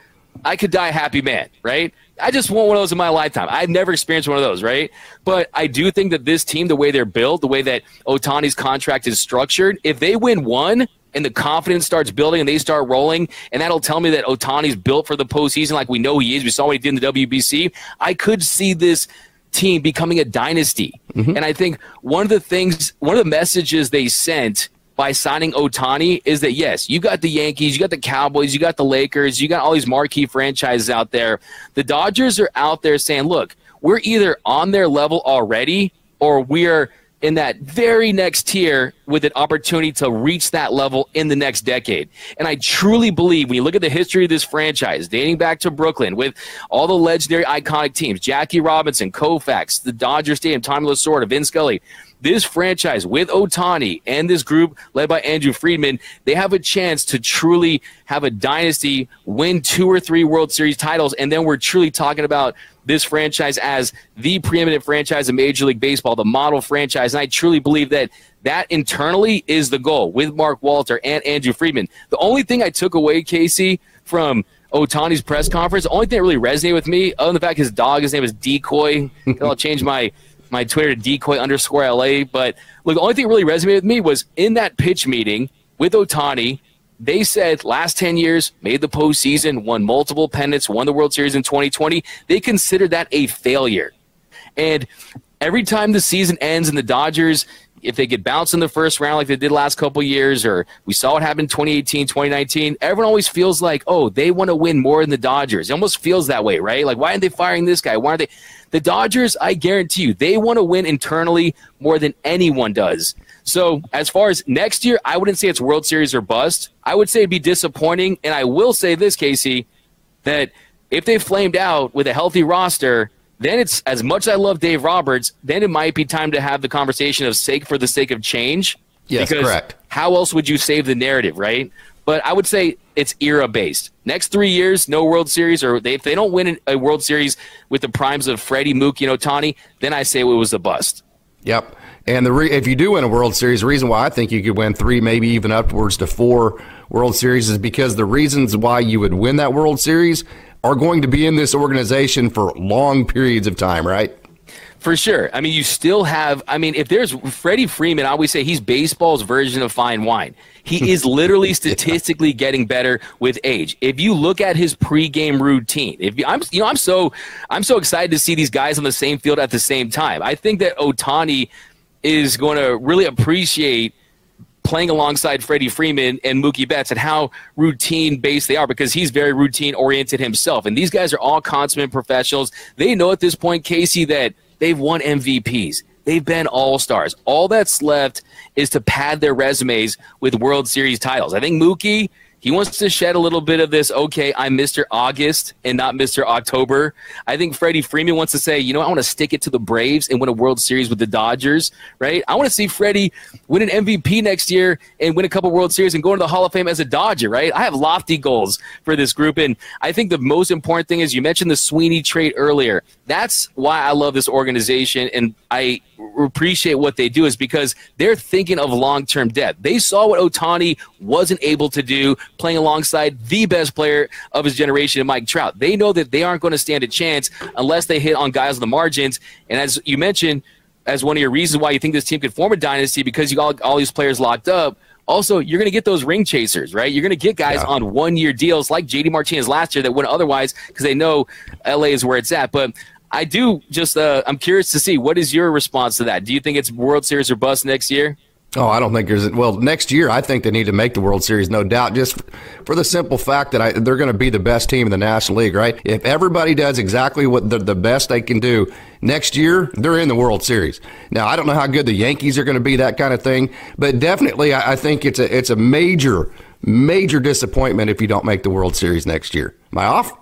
I could die a happy man, right? I just want one of those in my lifetime. I've never experienced one of those, right? But I do think that this team, the way they're built, the way that Ohtani's contract is structured, if they win one and the confidence starts building and they start rolling, and that'll tell me that Ohtani's built for the postseason like we know he is. We saw what he did in the WBC. I could see this team becoming a dynasty. Mm-hmm. And I think one of the things, one of the messages they sent by signing Ohtani is that yes, you got the Yankees, you got the Cowboys, you got the Lakers, you got all these marquee franchises out there. The Dodgers are out there saying, look, we're either on their level already or we're in that very next tier with an opportunity to reach that level in the next decade. And I truly believe when you look at the history of this franchise, dating back to Brooklyn with all the legendary iconic teams, Jackie Robinson, Koufax, the Dodger Stadium, Tommy Lasorda, Vin Scully, this franchise with Ohtani and this group led by Andrew Friedman, they have a chance to truly have a dynasty, win two or three World Series titles, and then we're truly talking about this franchise as the preeminent franchise in Major League Baseball, the model franchise. And I truly believe that that internally is the goal with Mark Walter and Andrew Friedman. The only thing I took away, Casey, from Ohtani's press conference, the only thing that really resonated with me, other than the fact his dog, his name is Decoy, I'll change my my Twitter to decoy underscore LA. But look, the only thing that really resonated with me was in that pitch meeting with Ohtani, they said last 10 years, made the postseason, won multiple pennants, won the World Series in 2020. They considered that a failure. And every time the season ends and the Dodgers if they get bounced in the first round like they did last couple years, or we saw what happened 2018, 2019, everyone always feels like, oh, they want to win more than the Dodgers. It almost feels that way, right? Like, why aren't they firing this guy? Why aren't they? The Dodgers, I guarantee you, they want to win internally more than anyone does. So, as far as next year, I wouldn't say it's World Series or bust. I would say it'd be disappointing. And I will say this, Casey, that if they flamed out with a healthy roster, then it's as much as I love Dave Roberts, then it might be time to have the conversation of sake for the sake of change. Yes, because correct. How else would you save the narrative, right? But I would say it's era based. Next three years, no World Series, or they, if they don't win a World Series with the primes of Freddie, Mookie, and Ohtani, then I say it was a bust. Yep. And the re- if you do win a World Series, the reason why I think you could win three, maybe even upwards to four World Series is because the reasons why you would win that World Series are going to be in this organization for long periods of time, right? For sure. I mean, you still have. I mean, if there's Freddie Freeman, I always say he's baseball's version of fine wine. He is literally statistically getting better with age. If you look at his pregame routine, if you, I'm, you know, I'm so, I'm so excited to see these guys on the same field at the same time. I think that Ohtani is going to really appreciate playing alongside Freddie Freeman and Mookie Betts and how routine based they are because he's very routine oriented himself. And these guys are all consummate professionals. They know at this point, Casey, that they've won MVPs. They've been all stars. All that's left is to pad their resumes with World Series titles. I think Mookie he wants to shed a little bit of this, okay, I'm Mr. August and not Mr. October. I think Freddie Freeman wants to say, you know, I want to stick it to the Braves and win a World Series with the Dodgers, right? I want to see Freddie win an MVP next year and win a couple World Series and go into the Hall of Fame as a Dodger, right? I have lofty goals for this group. And I think the most important thing is you mentioned the Sweeney trade earlier. That's why I love this organization and I appreciate what they do is because they're thinking of long term debt. They saw what Ohtani wasn't able to do playing alongside the best player of his generation, Mike Trout. They know that they aren't going to stand a chance unless they hit on guys on the margins. And as you mentioned, as one of your reasons why you think this team could form a dynasty because you got all these players locked up. Also, you're going to get those ring chasers, right? You're going to get guys yeah. on one year deals like JD Martinez last year that wouldn't otherwise because they know LA is where it's at. But I do just, uh, I'm curious to see what is your response to that? Do you think it's World Series or bust next year? Oh, I don't think there's well next year. I think they need to make the World Series, no doubt, just for the simple fact that I, they're going to be the best team in the National League, right? If everybody does exactly what the, the best they can do next year, they're in the World Series. Now, I don't know how good the Yankees are going to be, that kind of thing, but definitely, I, I think it's a it's a major major disappointment if you don't make the World Series next year. Am I off?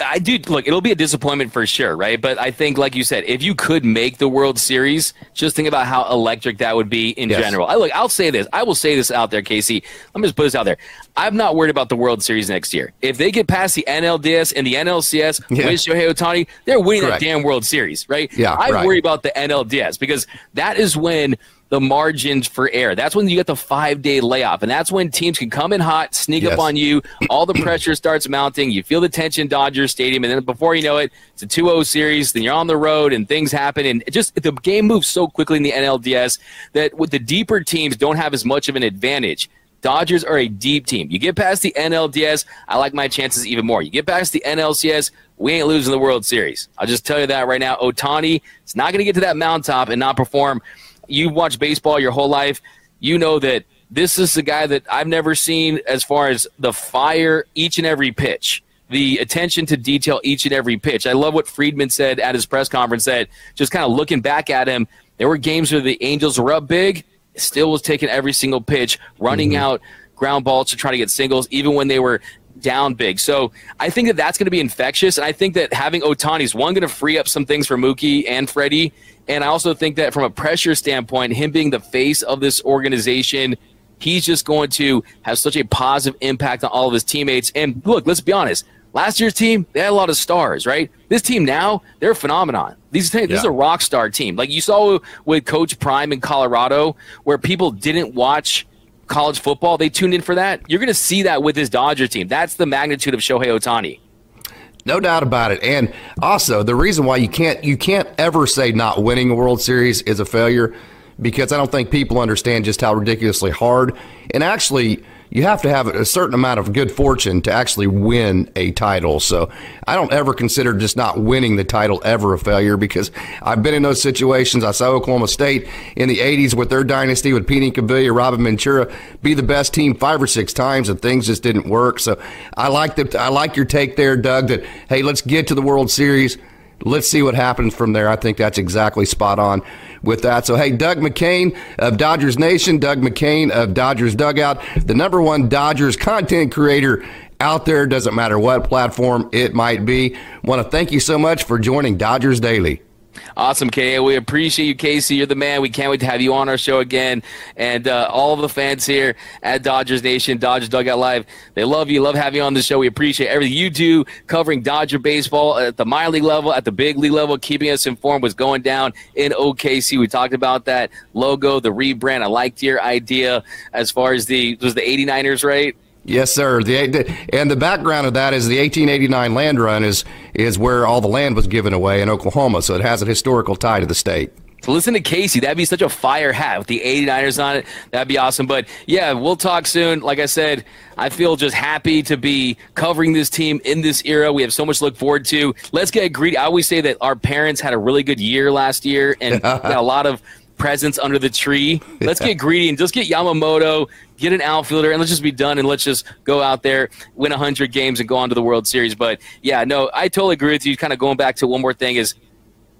I do look. It'll be a disappointment for sure, right? But I think, like you said, if you could make the World Series, just think about how electric that would be in yes. general. I look. I'll say this. I will say this out there, Casey. Let me just put this out there. I'm not worried about the World Series next year. If they get past the NLDS and the NLCS yeah. with Shohei Ohtani, they're winning Correct. that damn World Series, right? Yeah. I right. worry about the NLDS because that is when the margins for error. That's when you get the five day layoff. And that's when teams can come in hot, sneak yes. up on you. All the pressure starts mounting. You feel the tension, Dodgers Stadium. And then before you know it, it's a 2 0 series. Then you're on the road and things happen. And just the game moves so quickly in the NLDS that with the deeper teams don't have as much of an advantage. Dodgers are a deep team. You get past the NLDS, I like my chances even more. You get past the NLCS, we ain't losing the World Series. I'll just tell you that right now. Ohtani is not going to get to that mountaintop and not perform you watch baseball your whole life, you know that this is the guy that I've never seen as far as the fire each and every pitch, the attention to detail each and every pitch. I love what Friedman said at his press conference that just kind of looking back at him, there were games where the Angels were up big, still was taking every single pitch, running mm-hmm. out ground balls to try to get singles, even when they were down big. So I think that that's going to be infectious. And I think that having Ohtani's one going to free up some things for Mookie and Freddie. And I also think that from a pressure standpoint, him being the face of this organization, he's just going to have such a positive impact on all of his teammates. And look, let's be honest. Last year's team, they had a lot of stars, right? This team now, they're a phenomenon. These, this yeah. is a rock star team. Like you saw with Coach Prime in Colorado, where people didn't watch college football, they tuned in for that. You're going to see that with this Dodger team. That's the magnitude of Shohei Ohtani. No doubt about it. And also, the reason why you can't you can't ever say not winning a World Series is a failure because I don't think people understand just how ridiculously hard and actually you have to have a certain amount of good fortune to actually win a title. So I don't ever consider just not winning the title ever a failure because I've been in those situations. I saw Oklahoma State in the 80s with their dynasty with Pete Incaviglia, Robin Ventura be the best team five or six times and things just didn't work. So I like the, I like your take there, Doug, that, hey, let's get to the World Series. Let's see what happens from there. I think that's exactly spot on with that. So, hey, Doug McKain of Dodgers Nation, Doug McKain of Dodgers Dugout, the number one Dodgers content creator out there, doesn't matter what platform it might be. Want to thank you so much for joining Dodgers Daily. Awesome, KA. We appreciate you, Casey. You're the man. We can't wait to have you on our show again. And uh, all of the fans here at Dodgers Nation, Dodgers Dugout Live, they love you, love having you on the show. We appreciate everything you do covering Dodger baseball at the minor league level, at the big league level, keeping us informed what's going down in OKC. We talked about that logo, the rebrand. I liked your idea as far as the was the 89ers, right? Yes, sir. The, and the background of that is the 1889 land run is is where all the land was given away in Oklahoma, so it has a historical tie to the state. So listen to Casey. That'd be such a fire hat with the 89ers on it. That'd be awesome. But yeah, we'll talk soon. Like I said, I feel just happy to be covering this team in this era. We have so much to look forward to. Let's get greedy. I always say that our parents had a really good year last year and a lot of presents under the tree. Let's get greedy and just get Yamamoto, get an outfielder, and let's just be done and let's just go out there, win 100 games, and go on to the World Series. But yeah, no, I totally agree with you. Kind of going back to one more thing is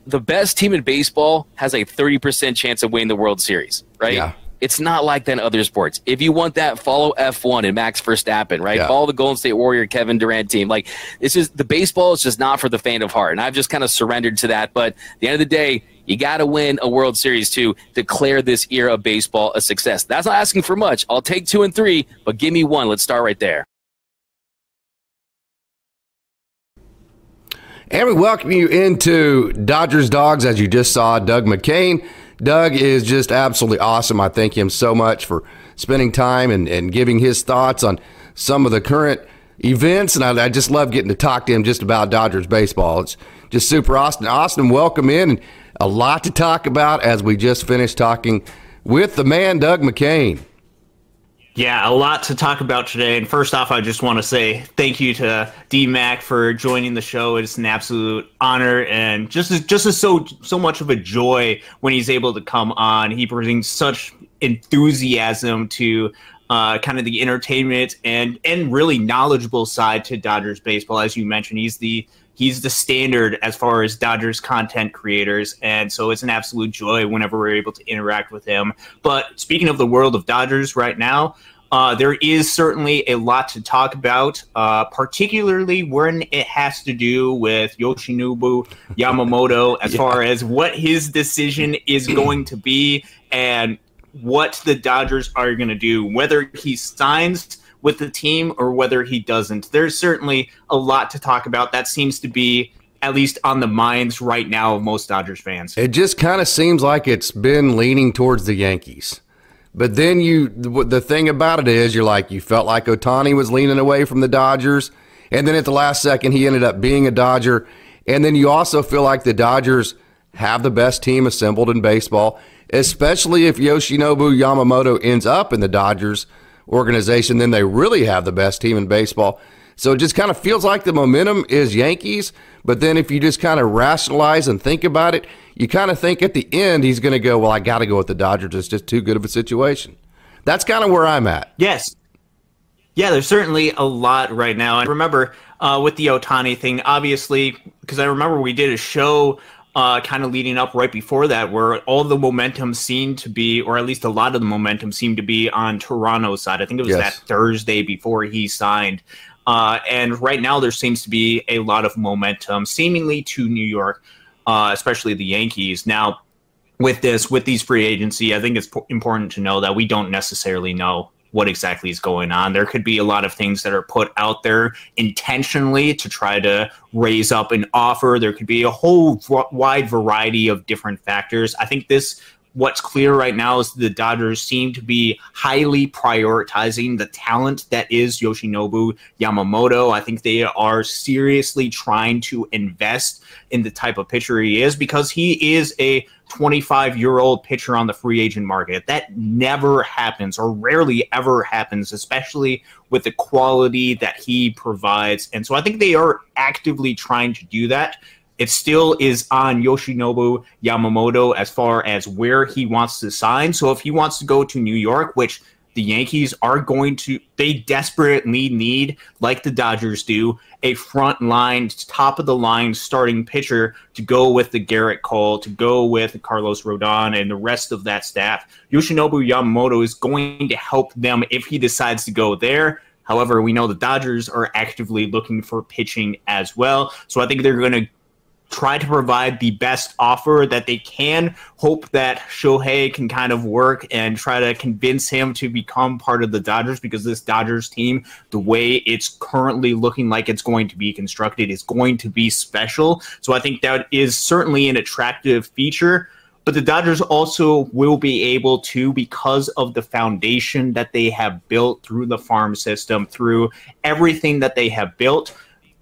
the best team in baseball has a 30% chance of winning the World Series, right? Yeah. It's not like that in other sports. If you want that, follow F1 and Max Verstappen, right? Yeah. Follow the Golden State Warrior Kevin Durant team. Like, it's just the baseball is just not for the faint of heart. And I've just kind of surrendered to that. But at the end of the day, you got to win a World Series to declare this era of baseball a success. That's not asking for much. I'll take two and three, but give me one. Let's start right there. And we welcome you into Dodgers Dawgs, as you just saw Doug McKain. Doug is just absolutely awesome. I thank him so much for spending time and, and giving his thoughts on some of the current events. And I, I just love getting to talk to him just about Dodgers baseball. It's just super awesome. Austin, welcome in. And a lot to talk about as we just finished talking with the man, Doug McKain. Yeah, a lot to talk about today. And first off, I just want to say thank you to DMAC for joining the show. It's an absolute honor and just just so so much of a joy when he's able to come on. He brings such enthusiasm to uh, kind of the entertainment and and really knowledgeable side to Dodgers baseball. As you mentioned, he's the he's the standard as far as Dodgers content creators. And so it's an absolute joy whenever we're able to interact with him. But speaking of the world of Dodgers right now, uh, there is certainly a lot to talk about, uh, particularly when it has to do with Yoshinobu Yamamoto as yeah. far as what his decision is going to be and what the Dodgers are going to do, whether he signs with the team or whether he doesn't. There's certainly a lot to talk about. That seems to be at least on the minds right now of most Dodgers fans. It just kind of seems like it's been leaning towards the Yankees. But then you, the thing about it is, you're like, you felt like Ohtani was leaning away from the Dodgers. And then at the last second, he ended up being a Dodger. And then you also feel like the Dodgers have the best team assembled in baseball, especially if Yoshinobu Yamamoto ends up in the Dodgers organization, then they really have the best team in baseball. So it just kind of feels like the momentum is Yankees. But then if you just kind of rationalize and think about it, you kind of think at the end he's going to go, well, I got to go with the Dodgers. It's just too good of a situation. That's kind of where I'm at. Yes. Yeah, there's certainly a lot right now. I remember uh, with the Ohtani thing, obviously, because I remember we did a show uh, kind of leading up right before that, where all the momentum seemed to be, or at least a lot of the momentum seemed to be on Toronto's side. I think it was yes. that Thursday before he signed. Uh, and right now, there seems to be a lot of momentum, seemingly to New York, uh, especially the Yankees. Now, with this, with these free agency, I think it's important to know that we don't necessarily know what exactly is going on. There could be a lot of things that are put out there intentionally to try to raise up an offer. There could be a whole wide variety of different factors. I think this what's clear right now is the Dodgers seem to be highly prioritizing the talent that is Yoshinobu Yamamoto. I think they are seriously trying to invest in the type of pitcher he is because he is a 25 year old pitcher on the free agent market. That never happens or rarely ever happens, especially with the quality that he provides. And so I think they are actively trying to do that. It still is on Yoshinobu Yamamoto as far as where he wants to sign. So if he wants to go to New York, which the Yankees are going to, they desperately need, like the Dodgers do, a front line, top of the line starting pitcher to go with the Gerrit Cole, to go with Carlos Rodon and the rest of that staff. Yoshinobu Yamamoto is going to help them if he decides to go there. However, we know the Dodgers are actively looking for pitching as well. So I think they're going to try to provide the best offer that they can. Hope that Shohei can kind of work and try to convince him to become part of the Dodgers because this Dodgers team, the way it's currently looking like it's going to be constructed, is going to be special. So I think that is certainly an attractive feature. But the Dodgers also will be able to, because of the foundation that they have built through the farm system, through everything that they have built,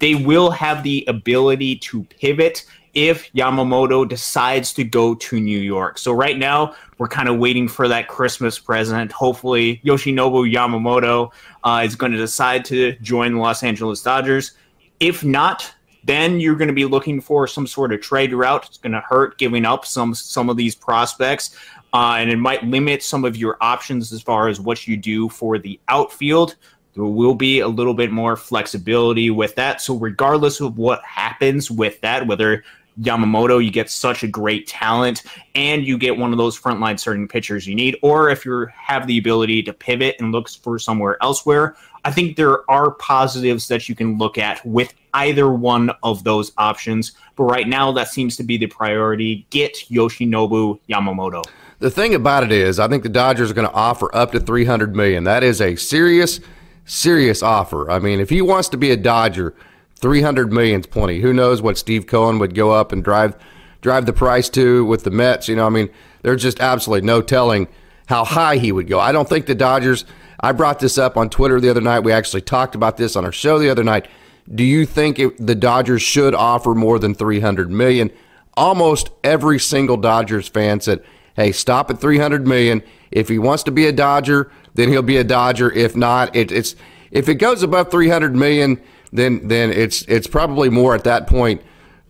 they will have the ability to pivot if Yamamoto decides to go to New York. So right now, we're kind of waiting for that Christmas present. Hopefully, Yoshinobu Yamamoto uh, is going to decide to join the Los Angeles Dodgers. If not, then you're going to be looking for some sort of trade route. It's going to hurt giving up some some of these prospects, uh, and it might limit some of your options as far as what you do for the outfield there will be a little bit more flexibility with that. So, regardless of what happens with that, whether Yamamoto, you get such a great talent and you get one of those frontline starting pitchers you need, or if you have the ability to pivot and look for somewhere elsewhere, I think there are positives that you can look at with either one of those options. But right now, that seems to be the priority get Yoshinobu Yamamoto. The thing about it is, I think the Dodgers are going to offer up to 300 million. That is a serious serious offer. I mean, if he wants to be a Dodger, three hundred million's plenty. Who knows what Steve Cohen would go up and drive drive the price to with the Mets? You know, I mean, there's just absolutely no telling how high he would go. I don't think the Dodgers. I brought this up on Twitter the other night. We actually talked about this on our show the other night. Do you think it, the Dodgers should offer more than 300 million? Almost every single Dodgers fan said, "Hey, stop at 300 million. If he wants to be a Dodger, then he'll be a Dodger. If not, it, it's if it goes above 300 million, then then it's it's probably more at that point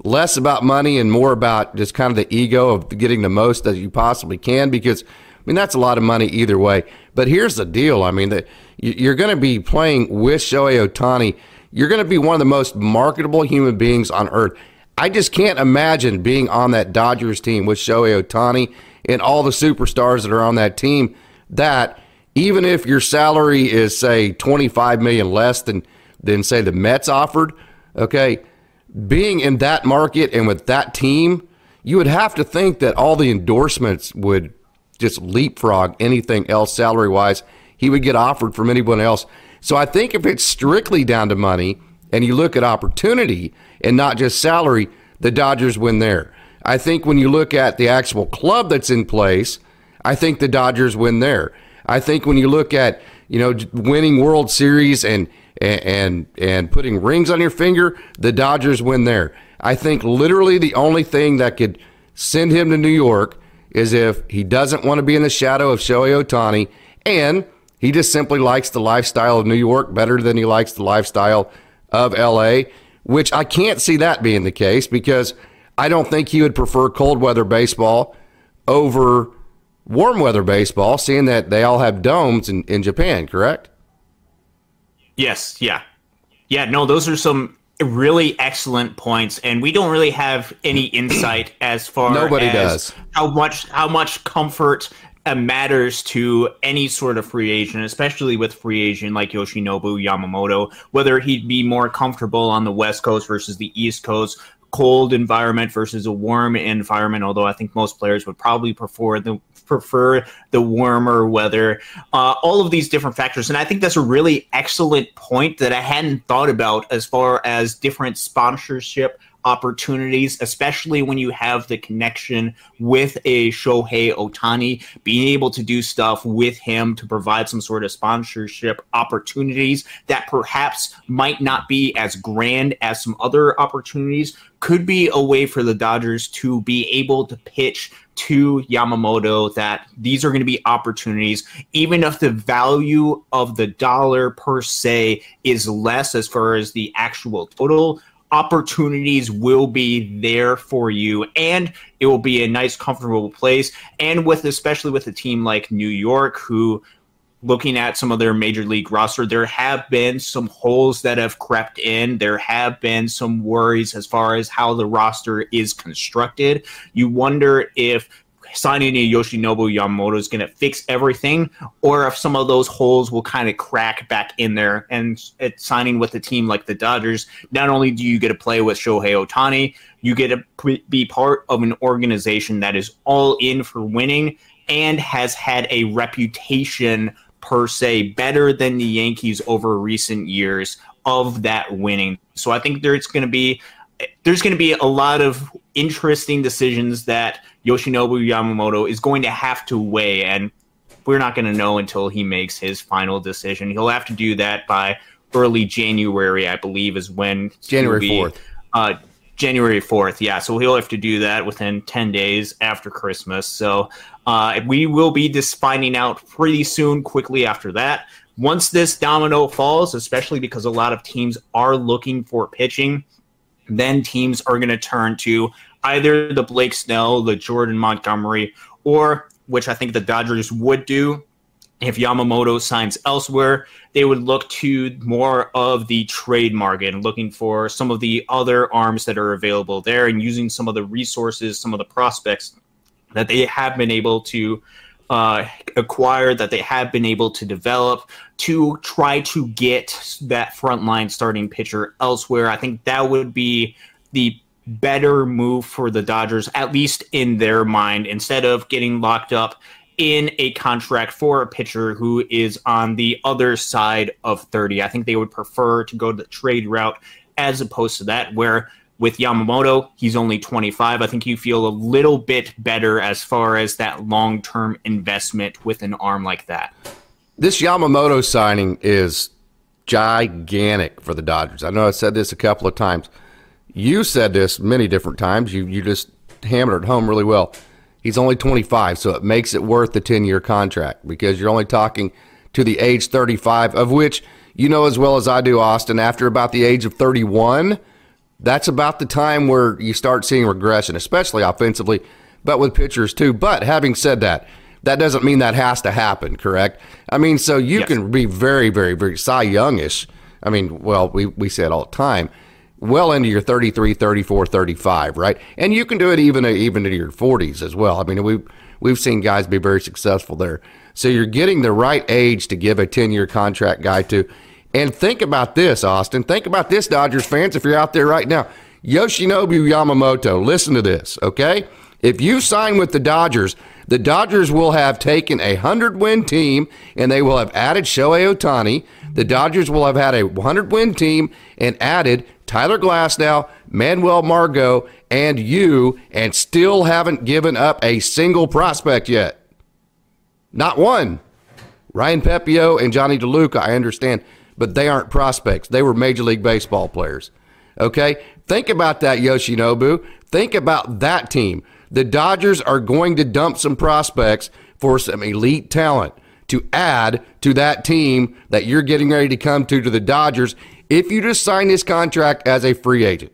less about money and more about just kind of the ego of getting the most that you possibly can because I mean that's a lot of money either way. But here's the deal. I mean that you're going to be playing with Shohei Ohtani. You're going to be one of the most marketable human beings on earth. I just can't imagine being on that Dodgers team with Shohei Ohtani and all the superstars that are on that team that even if your salary is say 25 million less than than say the Mets offered, okay, being in that market and with that team, you would have to think that all the endorsements would just leapfrog anything else salary wise he would get offered from anyone else. So I think if it's strictly down to money and you look at opportunity and not just salary, the Dodgers win there. I think when you look at the actual club that's in place, I think the Dodgers win there. I think when you look at you know winning World Series and and and putting rings on your finger, the Dodgers win there. I think literally the only thing that could send him to New York is if he doesn't want to be in the shadow of Shohei Ohtani and he just simply likes the lifestyle of New York better than he likes the lifestyle of LA, which I can't see that being the case because I don't think he would prefer cold weather baseball over warm weather baseball, seeing that they all have domes in, in Japan, correct? Yes, yeah. Yeah, no, those are some really excellent points and we don't really have any insight as far Nobody as does. how much how much comfort uh, matters to any sort of free agent, especially with free agent like Yoshinobu Yamamoto, whether he'd be more comfortable on the West Coast versus the East Coast, cold environment versus a warm environment. Although I think most players would probably prefer the prefer the warmer weather. Uh, all of these different factors, and I think that's a really excellent point that I hadn't thought about as far as different sponsorship opportunities, especially when you have the connection with a Shohei Ohtani, being able to do stuff with him to provide some sort of sponsorship opportunities that perhaps might not be as grand as some other opportunities could be a way for the Dodgers to be able to pitch to Yamamoto that these are going to be opportunities, even if the value of the dollar per se is less as far as the actual total opportunities will be there for you and it will be a nice comfortable place. And with especially with a team like New York who looking at some of their major league roster there have been some holes that have crept in. There have been some worries as far as how the roster is constructed. You wonder if signing a Yoshinobu Yamamoto is going to fix everything, or if some of those holes will kind of crack back in there. And at signing with a team like the Dodgers, not only do you get to play with Shohei Ohtani, you get to be part of an organization that is all in for winning and has had a reputation per se better than the Yankees over recent years of that winning. So I think there's going to be there's going to be a lot of interesting decisions that Yoshinobu Yamamoto is going to have to weigh, and we're not going to know until he makes his final decision. He'll have to do that by early January, I believe, is when January fourth. Uh, January 4th, yeah. So he'll have to do that within 10 days after Christmas. So uh, we will be just finding out pretty soon, quickly after that. Once this domino falls, especially because a lot of teams are looking for pitching, then teams are going to turn to either the Blake Snell, the Jordan Montgomery, or which I think the Dodgers would do if Yamamoto signs elsewhere, they would look to more of the trade market and looking for some of the other arms that are available there and using some of the resources, some of the prospects that they have been able to uh, acquire, that they have been able to develop to try to get that frontline starting pitcher elsewhere. I think that would be the better move for the Dodgers, at least in their mind, instead of getting locked up in a contract for a pitcher who is on the other side of 30. I think they would prefer to go the trade route as opposed to that, where with Yamamoto, he's only 25. I think you feel a little bit better as far as that long term investment with an arm like that. This Yamamoto signing is gigantic for the Dodgers. I know I said this a couple of times. You said this many different times. You you just hammered it home really well. He's only 25, so it makes it worth the 10 year contract because you're only talking to the age 35, of which you know as well as I do, Austin, after about the age of 31, that's about the time where you start seeing regression, especially offensively, but with pitchers too. But having said that, that doesn't mean that has to happen, correct? I mean, so you yes. can be very, very, very Cy Youngish. I mean, well, we, we say it all the time well into your 33, 34, 35, right? And you can do it even even into your 40s as well. I mean, we've we've seen guys be very successful there. So you're getting the right age to give a 10-year contract guy to. And think about this, Austin. Think about this, Dodgers fans, if you're out there right now. Yoshinobu Yamamoto, listen to this, okay? If you sign with the Dodgers, the Dodgers will have taken a 100 win team and they will have added Shohei Ohtani. The Dodgers will have had a 100 win team and added Tyler Glasnow, Manuel Margot, and you, and still haven't given up a single prospect yet. Not one. Ryan Pepiot and Jonny DeLuca, I understand, but they aren't prospects. They were Major League Baseball players. Okay? Think about that, Yoshinobu. Think about that team. The Dodgers are going to dump some prospects for some elite talent to add to that team that you're getting ready to come to to the Dodgers if you just sign this contract as a free agent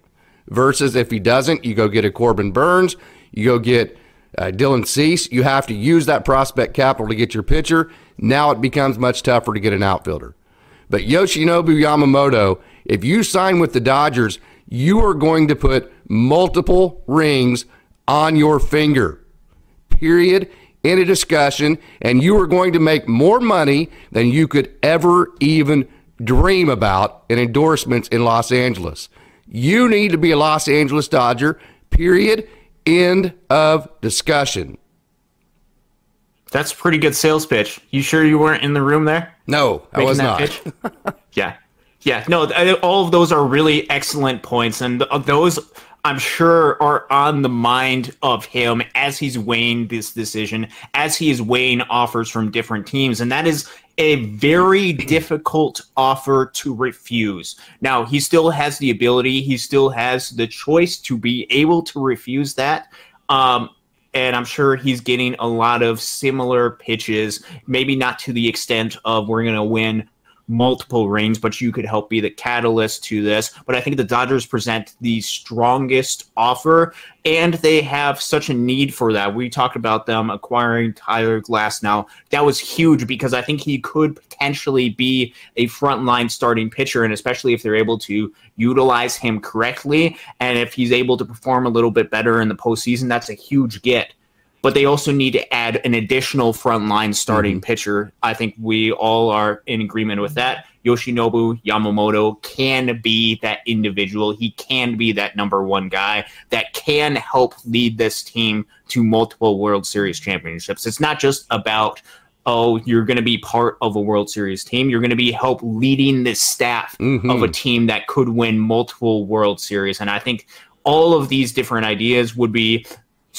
versus if he doesn't, you go get a Corbin Burnes, you go get uh, Dylan Cease. You have to use that prospect capital to get your pitcher. Now it becomes much tougher to get an outfielder. But Yoshinobu Yamamoto, if you sign with the Dodgers, you are going to put multiple rings on your finger. Period. In a discussion, and you are going to make more money than you could ever even dream about in endorsements in Los Angeles. You need to be a Los Angeles Dodger, period. End of discussion. That's a pretty good sales pitch. You sure you weren't in the room there? No, I was not. yeah. Yeah, no, all of those are really excellent points, and those I'm sure are on the mind of him as he's weighing this decision, as he is weighing offers from different teams. And that is a very difficult offer to refuse. Now, he still has the ability, he still has the choice to be able to refuse that. Um, and I'm sure he's getting a lot of similar pitches, maybe not to the extent of we're going to win multiple rings, but you could help be the catalyst to this. But I think the Dodgers present the strongest offer, and they have such a need for that. We talked about them acquiring Tyler Glasnow. That was huge because I think he could potentially be a frontline starting pitcher, and especially if they're able to utilize him correctly, and if he's able to perform a little bit better in the postseason, that's a huge get but they also need to add an additional frontline starting mm-hmm. pitcher. I think we all are in agreement with that. Yoshinobu Yamamoto can be that individual. He can be that number one guy that can help lead this team to multiple World Series championships. It's not just about oh, you're going to be part of a World Series team. You're going to be help leading this staff mm-hmm. of a team that could win multiple World Series. And I think all of these different ideas would be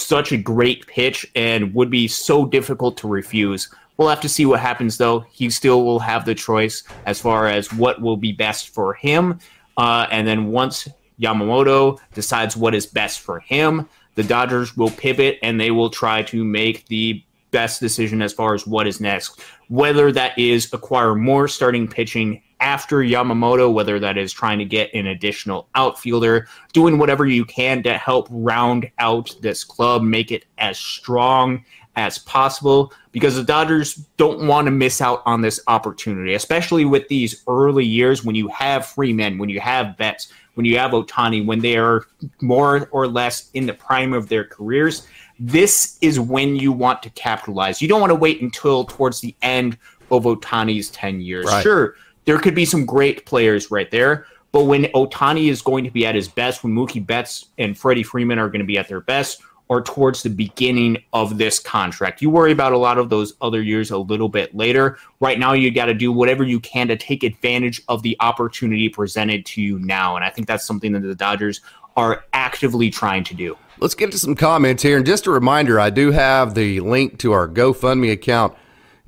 such a great pitch and would be so difficult to refuse. We'll have to see what happens, though. He still will have the choice as far as what will be best for him. Uh, and then once Yamamoto decides what is best for him, the Dodgers will pivot and they will try to make the best decision as far as what is next. Whether that is acquire more starting pitching after Yamamoto, whether that is trying to get an additional outfielder, doing whatever you can to help round out this club, make it as strong as possible because the Dodgers don't want to miss out on this opportunity, especially with these early years when you have Freeman, when you have Betts, when you have Ohtani, when they are more or less in the prime of their careers. This is when you want to capitalize. You don't want to wait until towards the end of Ohtani's 10 years. Right. Sure, there could be some great players right there. But when Ohtani is going to be at his best, when Mookie Betts and Freddie Freeman are going to be at their best, or towards the beginning of this contract. You worry about a lot of those other years a little bit later. Right now, you got to do whatever you can to take advantage of the opportunity presented to you now. And I think that's something that the Dodgers are actively trying to do. Let's get to some comments here. And just a reminder, I do have the link to our GoFundMe account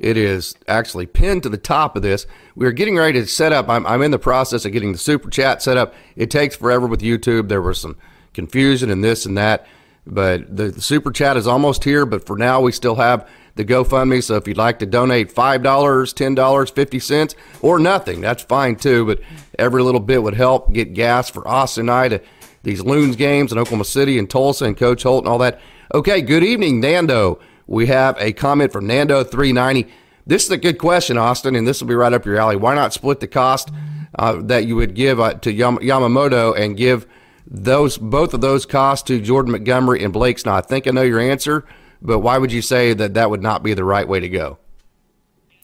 it is actually pinned to the top of this. We're getting ready to set up. I'm, I'm in the process of getting the super chat set up. It takes forever with YouTube. There was some confusion and this and that, but the, the super chat is almost here. But for now, we still have the GoFundMe. So if you'd like to donate five dollars, ten dollars, fifty cents, or nothing, that's fine too. But every little bit would help get gas for Austin and I to these Loons games in Oklahoma City and Tulsa and Coach Holt and all that. Okay, good evening, Nando. We have a comment from Nando390. This is a good question, Austin, and this will be right up your alley. Why not split the cost uh, that you would give uh, to Yam- Yamamoto and give those both of those costs to Jordan Montgomery and Blake's? Now, I think I know your answer, but why would you say that that would not be the right way to go?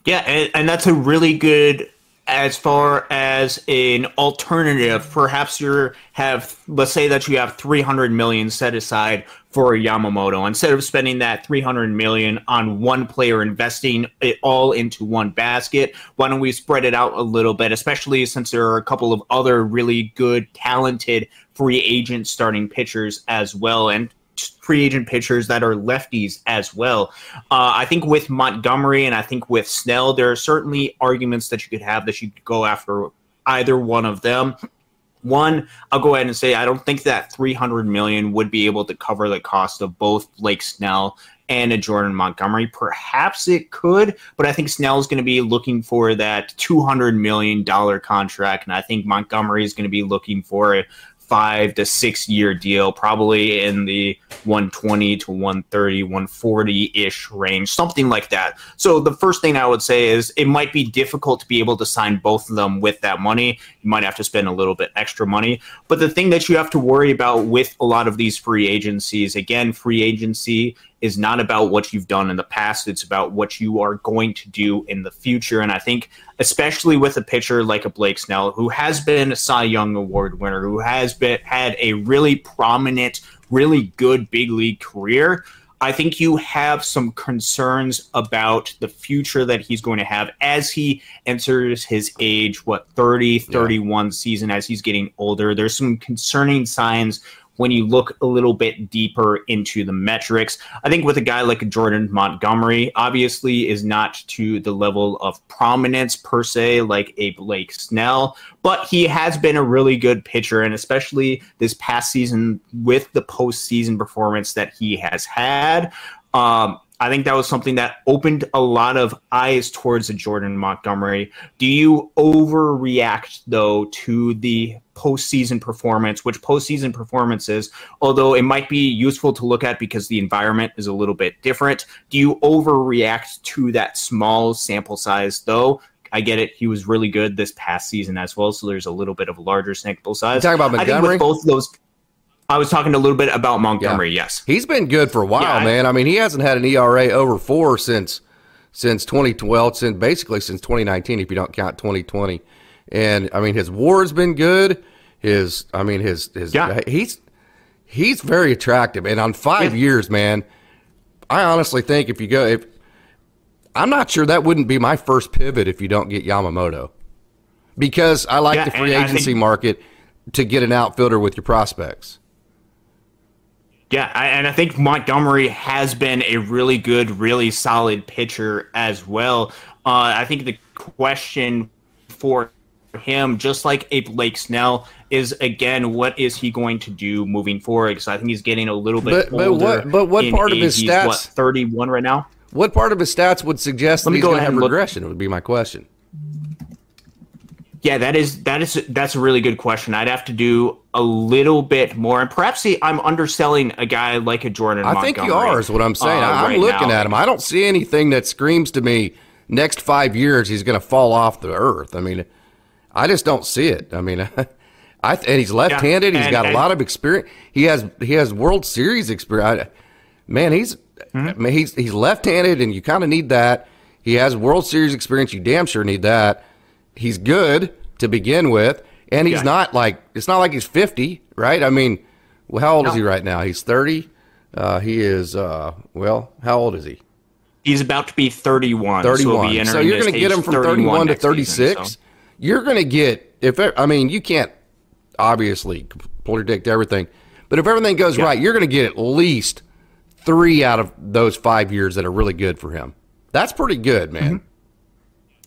Yeah, and, and that's a really good as far as an alternative, perhaps you have let's say that you have 300 million set aside for Yamamoto. Instead of spending that 300 million on one player investing it all into one basket why don't we spread it out a little bit especially since there are a couple of other really good talented free agent starting pitchers as well? And free agent pitchers that are lefties as well. Uh, I think with Montgomery and I think with Snell, there are certainly arguments that you could have that you could go after either one of them. One, I'll go ahead and say I don't think that 300 million would be able to cover the cost of both Blake Snell and a Jordan Montgomery. Perhaps it could, but I think Snell is going to be looking for that 200 million dollar contract, and I think Montgomery is going to be looking for a five to six year deal, probably in the 120 to 130, 140 ish range, something like that. So the first thing I would say is it might be difficult to be able to sign both of them with that money. You might have to spend a little bit extra money. But the thing that you have to worry about with a lot of these free agencies, again, free agency is not about what you've done in the past. It's about what you are going to do in the future. And I think, especially with a pitcher like a Blake Snell, who has been a Cy Young Award winner, who has been had a really prominent, really good big league career. I think you have some concerns about the future that he's going to have as he enters his age, what, 30, 31 yeah. season, as he's getting older. There's some concerning signs when you look a little bit deeper into the metrics. I think with a guy like Jordan Montgomery, obviously is not to the level of prominence per se like a Blake Snell, but he has been a really good pitcher, and especially this past season with the postseason performance that he has had. Um, I think that was something that opened a lot of eyes towards a Jordan Montgomery. Do you overreact though to the postseason performance, which postseason performances, although it might be useful to look at because the environment is a little bit different, do you overreact to that small sample size though? I get it. He was really good this past season as well, so there's a little bit of a larger sample size. Talking about Montgomery? I think with both those I was talking a little bit about Montgomery. Yeah. Yes, he's been good for a while, yeah, man. I, I mean, he hasn't had an ERA over four since since 2012, since basically since 2019, if you don't count 2020. And I mean, his WAR's been good. His, I mean, his his yeah. he's he's very attractive. And on five yeah. years, man, I honestly think if you go, if I'm not sure that wouldn't be my first pivot if you don't get Yamamoto, because I like yeah, the free agency think, market to get an outfielder with your prospects. Yeah, I, and I think Montgomery has been a really good, really solid pitcher as well. Uh, I think the question for him, just like a Blake Snell, is again, what is he going to do moving forward? Because I think he's getting a little bit but, older. But what, but what part age. of his stats? What, Thirty-one right now. What part of his stats would suggest Let that he's going to have regression? Look. Would be my question. Yeah, that is that is that's a really good question. I'd have to do a little bit more, and perhaps see, I'm underselling a guy like a Jordan. I Montgomery, think you are, is what I'm saying. Uh, I'm right looking now. at him. I don't see anything that screams to me next five years he's going to fall off the earth. I mean, I just don't see it. I mean, I and he's left-handed. Yeah, and, he's got and, a lot of experience. He has he has World Series experience. Man, he's mm-hmm. I mean, he's he's left-handed, and you kind of need that. He has World Series experience. You damn sure need that he's good to begin with, and he's yeah. not like it's not like he's fifty, right? I mean, well, how old no. is he right now? He's thirty. Uh, he is uh, well, how old is he? He's about to be thirty-one. Thirty-one. So, so you're going to get him from thirty-one to thirty-six. Season, so. You're going to get if I mean you can't obviously predict everything, but if everything goes yeah. right, you're going to get at least three out of those five years that are really good for him. That's pretty good, man. Mm-hmm.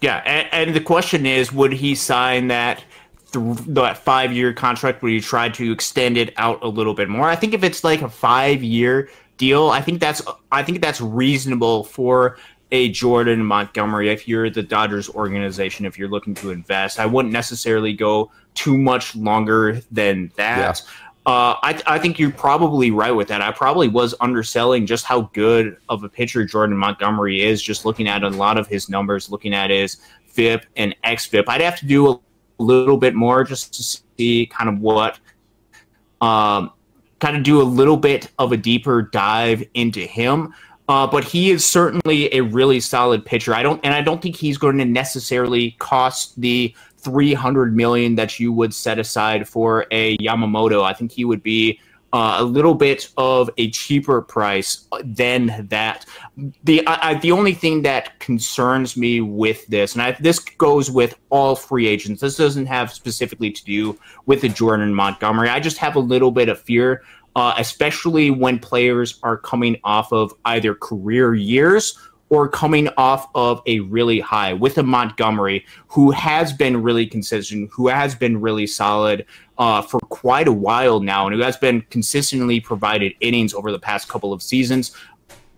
Yeah, and, and, the question is, would he sign that th- that five year contract? Would he try to extend it out a little bit more? I think if it's like a five year deal, I think that's I think that's reasonable for a Jordan Montgomery if you're the Dodgers organization. If you're looking to invest, I wouldn't necessarily go too much longer than that. Yeah. Uh, I, I think you're probably right with that. I probably was underselling just how good of a pitcher Jordan Montgomery is, just looking at a lot of his numbers, looking at his FIP and XFIP. I'd have to do a little bit more just to see kind of what, um, kind of do a little bit of a deeper dive into him. Uh, but he is certainly a really solid pitcher. I don't, and I don't think he's going to necessarily cost the 300 million that you would set aside for a Yamamoto. I think he would be uh, a little bit of a cheaper price than that. The I, the only thing that concerns me with this, and I, this goes with all free agents. This doesn't have specifically to do with the Jordan Montgomery. I just have a little bit of fear, uh, especially when players are coming off of either career years or coming off of a really high with a Montgomery who has been really consistent, who has been really solid uh, for quite a while now, and who has been consistently provided innings over the past couple of seasons.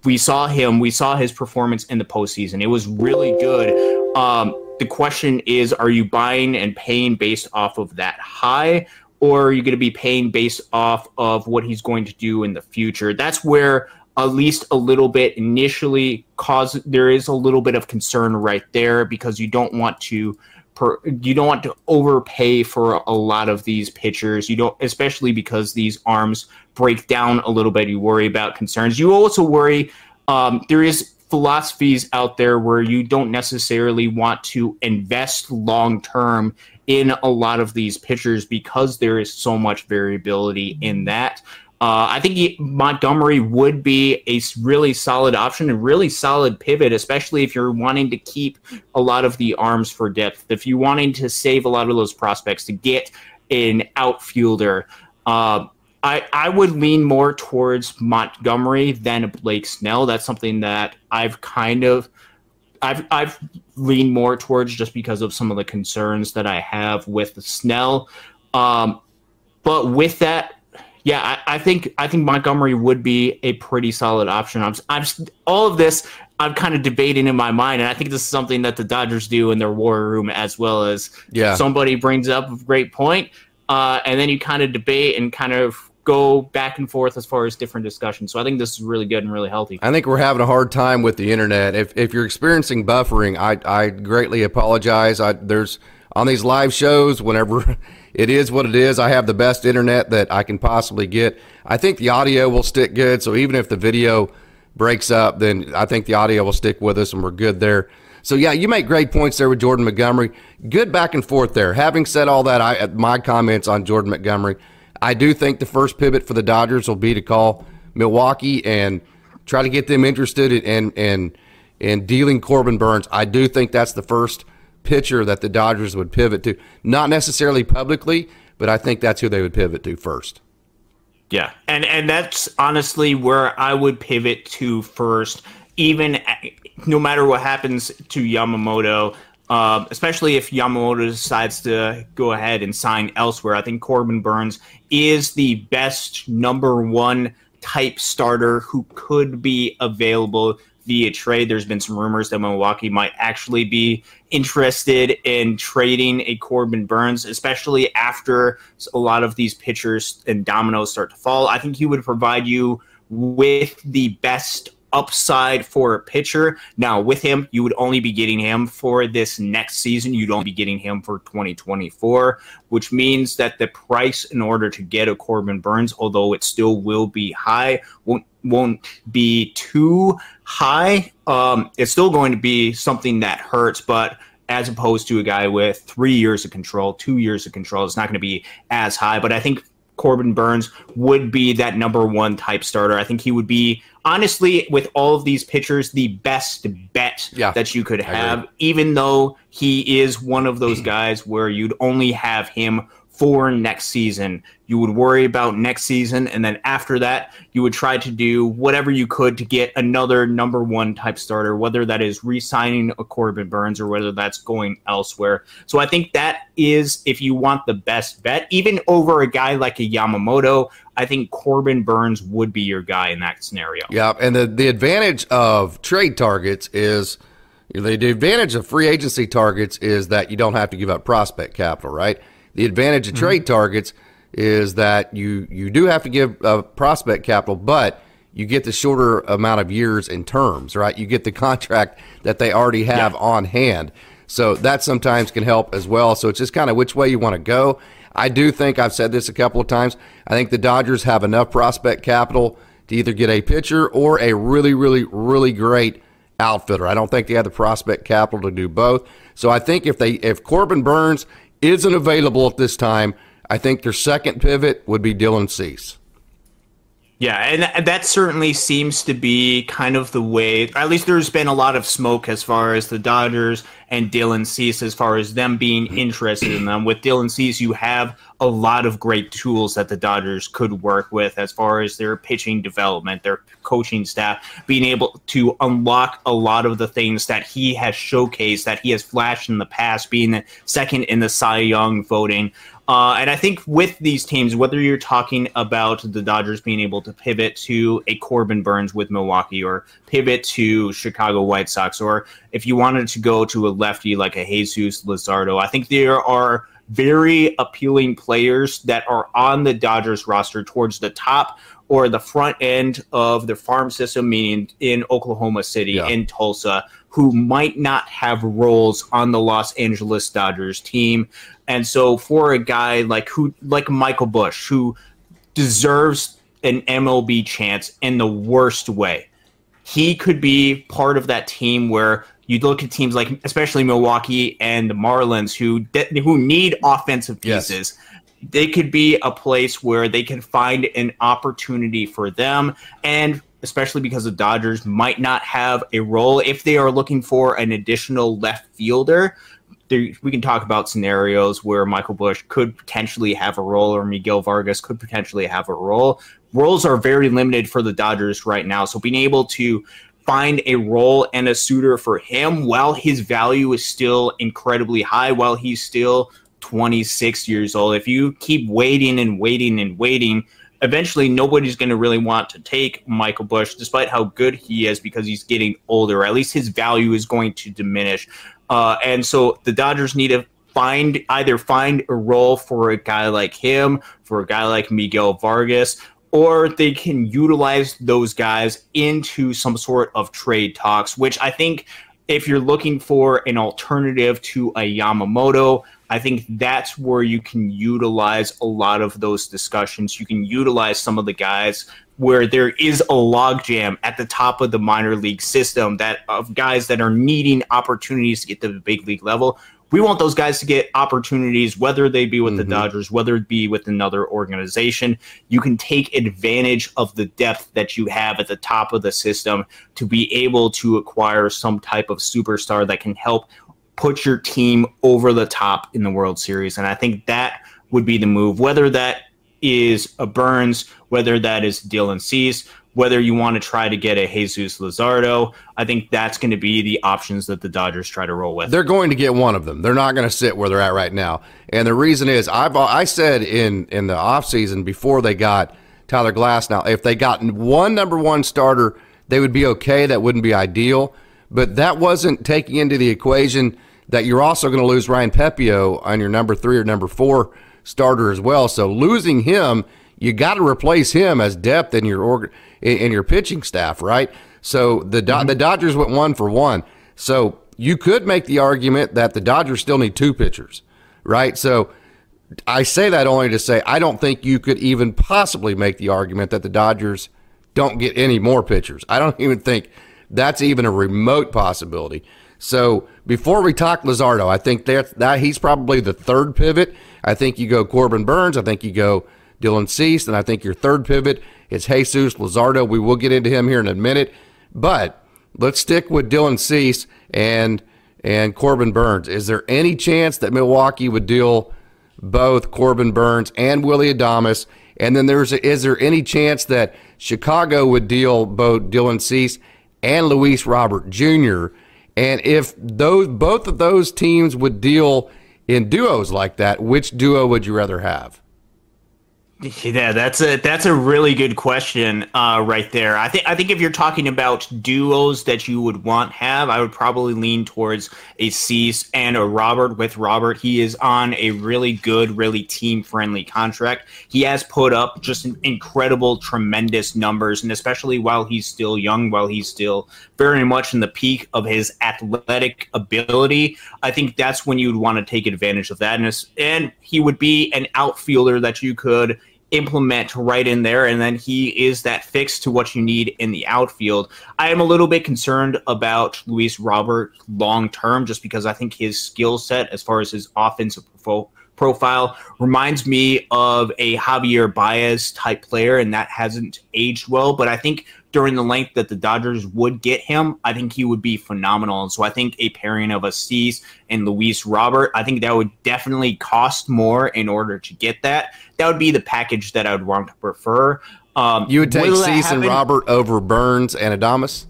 We saw him, we saw his performance in the postseason. It was really good. Um, the question is are you buying and paying based off of that high? Or are you going to be paying based off of what he's going to do in the future? That's where at least a little bit. Initially cause there is a little bit of concern right there because you don't want to per, you don't want to overpay for a lot of these pitchers. You don't especially because these arms break down a little bit. You worry about concerns. You also worry um, there is philosophies out there where you don't necessarily want to invest long term in a lot of these pitchers because there is so much variability in that uh, I think he, Montgomery would be a really solid option and really solid pivot, especially if you're wanting to keep a lot of the arms for depth. If you're wanting to save a lot of those prospects to get an outfielder, uh, I, I would lean more towards Montgomery than Blake Snell. That's something that I've kind of I've I've leaned more towards just because of some of the concerns that I have with Snell. Um, but with that, yeah, I, I, think I think Montgomery would be a pretty solid option. I'm I'm all of this I'm kind of debating in my mind, and I think this is something that the Dodgers do in their war room as well as yeah. somebody brings up a great point, uh, and then you kind of debate and kind of go back and forth as far as different discussions. So I think this is really good and really healthy. I think we're having a hard time with the internet. If if you're experiencing buffering, I I greatly apologize. I there's on these live shows whenever it is what it is. I have the best internet that I can possibly get. I think the audio will stick good. So even if the video breaks up, then I think the audio will stick with us and we're good there. So yeah, you make great points there with Jordan Montgomery. Good back and forth there. Having said all that, I uh, my comments on Jordan Montgomery. I do think the first pivot for the Dodgers will be to call Milwaukee and try to get them interested in in in dealing Corbin Burnes. I do think that's the first pitcher that the Dodgers would pivot to. Not necessarily publicly, but I think that's who they would pivot to first. Yeah, and and that's honestly where I would pivot to first, even no matter what happens to Yamamoto. Um, especially if Yamamoto decides to go ahead and sign elsewhere. I think Corbin Burnes is the best number one type starter who could be available via trade. There's been some rumors that Milwaukee might actually be interested in trading a Corbin Burnes, especially after a lot of these pitchers and dominoes start to fall. I think he would provide you with the best upside for a pitcher. Now, with him, you would only be getting him for this next season. You'd only be getting him for 2024, which means that the price in order to get a Corbin Burnes, although it still will be high, won't won't be too high. Um, it's still going to be something that hurts, but as opposed to a guy with three years of control, two years of control, it's not going to be as high. But I think Corbin Burnes would be that number one type starter. I think he would be honestly, with all of these pitchers, the best bet yeah, that you could have, even though he is one of those guys where you'd only have him for next season. You would worry about next season, and then after that, you would try to do whatever you could to get another number one type starter, whether that is re signing a Corbin Burnes or whether that's going elsewhere. So I think that is, if you want the best bet, even over a guy like a Yamamoto, I think Corbin Burnes would be your guy in that scenario. Yeah, and the, the advantage of trade targets is. The advantage of free agency targets is that you don't have to give up prospect capital, right? The advantage of mm-hmm. trade targets is that you you do have to give uh, prospect capital, but you get the shorter amount of years in terms, right? You get the contract that they already have yeah. on hand. So that sometimes can help as well. So it's just kind of which way you want to go. I do think I've said this a couple of times. I think the Dodgers have enough prospect capital to either get a pitcher or a really, really, really great outfitter. I don't think they have the prospect capital to do both. So I think if they if Corbin Burnes isn't available at this time, I think their second pivot would be Dylan Cease. Yeah, and that certainly seems to be kind of the way. At least there's been a lot of smoke as far as the Dodgers and Dylan Cease, as far as them being interested in them. With Dylan Cease, you have a lot of great tools that the Dodgers could work with as far as their pitching development, their coaching staff, being able to unlock a lot of the things that he has showcased, that he has flashed in the past, being second in the Cy Young voting. Uh, and I think with these teams, whether you're talking about the Dodgers being able to pivot to a Corbin Burnes with Milwaukee or pivot to Chicago White Sox, or if you wanted to go to a lefty like a Jesus Luzardo, I think there are very appealing players that are on the Dodgers roster towards the top or the front end of the farm system, meaning in Oklahoma City, yeah. in Tulsa, who might not have roles on the Los Angeles Dodgers team. And so for a guy like who like Michael Busch who deserves an MLB chance in the worst way, he could be part of that team where you look at teams like especially Milwaukee and the Marlins who who need offensive pieces. Yes. They could be a place where they can find an opportunity for them and especially because the Dodgers might not have a role if they are looking for an additional left fielder. There, we can talk about scenarios where Michael Busch could potentially have a role or Miguel Vargas could potentially have a role. Roles are very limited for the Dodgers right now. So being able to find a role and a suitor for him while his value is still incredibly high, while he's still 26 years old. If you keep waiting and waiting and waiting, eventually nobody's going to really want to take Michael Busch, despite how good he is, because he's getting older. At least his value is going to diminish. Uh, and so the Dodgers need to find either find a role for a guy like him, for a guy like Miguel Vargas, or they can utilize those guys into some sort of trade talks, which I think if you're looking for an alternative to a Yamamoto, I think that's where you can utilize a lot of those discussions. You can utilize some of the guys where there is a logjam at the top of the minor league system that of guys that are needing opportunities to get to the big league level we want those guys to get opportunities, whether they be with mm-hmm. the Dodgers, whether it be with another organization. You can take advantage of the depth that you have at the top of the system to be able to acquire some type of superstar that can help put your team over the top in the World Series. And I think that would be the move, whether that is a Burnes, whether that is Dylan Cease, whether you want to try to get a Jesus Luzardo, I think that's going to be the options that the Dodgers try to roll with. They're going to get one of them. They're not going to sit where they're at right now. And the reason is I've I said in in the offseason before they got Tyler Glasnow, if they got one number one starter, they would be okay. That wouldn't be ideal. But that wasn't taking into the equation that you're also going to lose Ryan Pepiot on your number three or number four starter as well. So losing him, you got to replace him as depth in your org- in, your pitching staff, right? So the mm-hmm. the Dodgers went one for one. So you could make the argument that the Dodgers still need two pitchers, right? So I say that only to say I don't think you could even possibly make the argument that the Dodgers don't get any more pitchers. I don't even think that's even a remote possibility. So before we talk Luzardo, I think that that he's probably the third pivot. I think you go Corbin Burnes. I think you go Dylan Cease, and I think your third pivot is Jesus Luzardo. We will get into him here in a minute, but let's stick with Dylan Cease and and Corbin Burnes. Is there any chance that Milwaukee would deal both Corbin Burnes and Willy Adames? And then there's a, is there any chance that Chicago would deal both Dylan Cease and Luis Robert Jr. And if those both of those teams would deal in duos like that, which duo would you rather have? Yeah, that's a that's a really good question uh, right there. I think I think if you're talking about duos that you would want have, I would probably lean towards a Cease and a Robert. With Robert, he is on a really good, really team friendly contract. He has put up just incredible, tremendous numbers, and especially while he's still young, while he's still very much in the peak of his athletic ability, I think that's when you'd want to take advantage of that. And, and he would be an outfielder that you could implement right in there, and then he is that fix to what you need in the outfield. I am a little bit concerned about Luis Robert long term, just because I think his skill set, as far as his offensive profile, profile reminds me of a Javier Baez type player, and that hasn't aged well. But I think during the length that the Dodgers would get him, I think he would be phenomenal. And so I think a pairing of a Cease and Luis Robert, I think that would definitely cost more in order to get that. That would be the package that I would want to prefer. Um, you would take Cease and Robert over Burnes and Adames?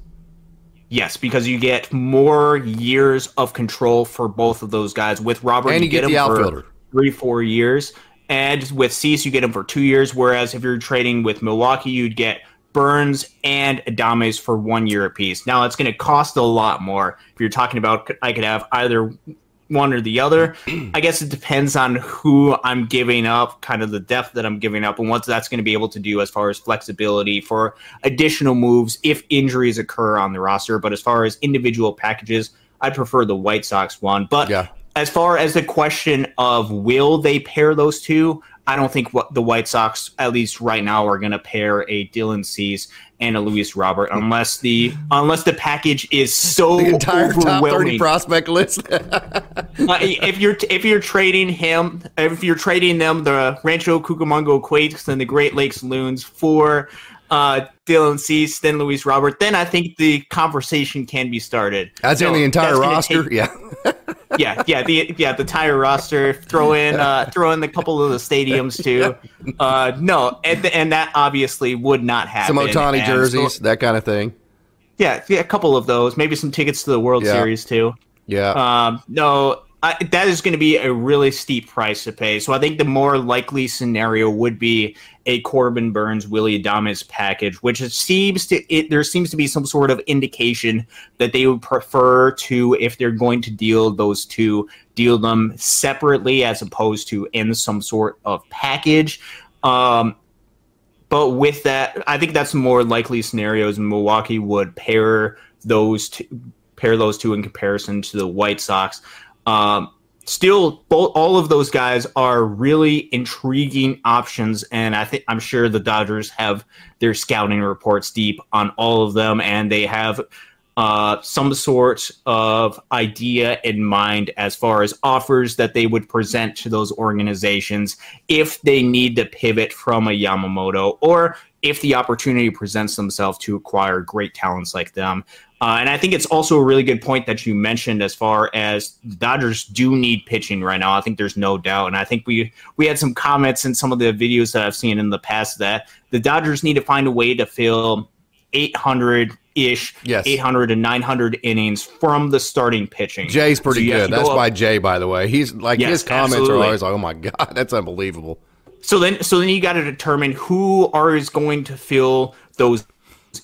Yes, because you get more years of control for both of those guys. With Robert, and you, you get, get the outfielder. For three, four years. And with Cease, you get him for two years. Whereas if you're trading with Milwaukee, you'd get – Burnes and Adames for one year apiece. Now it's going to cost a lot more. If you're talking about, I could have either one or the other. I guess it depends on who I'm giving up, kind of the depth that I'm giving up, and what that's going to be able to do as far as flexibility for additional moves if injuries occur on the roster. But as far as individual packages, I prefer the White Sox one. But yeah. As far as the question of will they pair those two, I don't think what the White Sox, at least right now, are going to pair a Dylan Cease and a Luis Robert unless the unless the package is so the entire top thirty prospect list. uh, if you're if you're trading him, if you're trading them, the Rancho Cucamonga Quakes and the Great Lakes Loons for uh, Dylan Cease, then Luis Robert, then I think the conversation can be started. As so in the entire roster, take, yeah. yeah, yeah, the yeah the tire roster. Throw in uh, throw in the couple of the stadiums too. Uh, no, and, and that obviously would not happen. Some Ohtani And jerseys, so- that kind of thing. yeah, yeah, a couple of those. Maybe some tickets to the World Yeah. Series too. Yeah. Um, no, I, that is going to be a really steep price to pay. So I think the more likely scenario would be a Corbin Burnes Willy Adames package, which seems to it, there seems to be some sort of indication that they would prefer to, if they're going to deal those two, deal them separately as opposed to in some sort of package. Um, but with that, I think that's more likely scenarios. Milwaukee would pair those two, pair those two in comparison to the White Sox. Um, still, both all of those guys are really intriguing options, and I think I'm sure the Dodgers have their scouting reports deep on all of them, and they have uh, some sort of idea in mind as far as offers that they would present to those organizations if they need to pivot from a Yamamoto or if the opportunity presents themselves to acquire great talents like them. Uh, and I think it's also a really good point that you mentioned as far as the Dodgers do need pitching right now. I think there's no doubt, and I think we we had some comments in some of the videos that I've seen in the past that the Dodgers need to find a way to fill 800 ish, Yes. 800 to 900 innings from the starting pitching. Jay's pretty So good. That's go by Jay, by the way. He's like Yes, his comments absolutely. are always like, "Oh my god, that's unbelievable." So then, so then you got to determine who are is going to fill those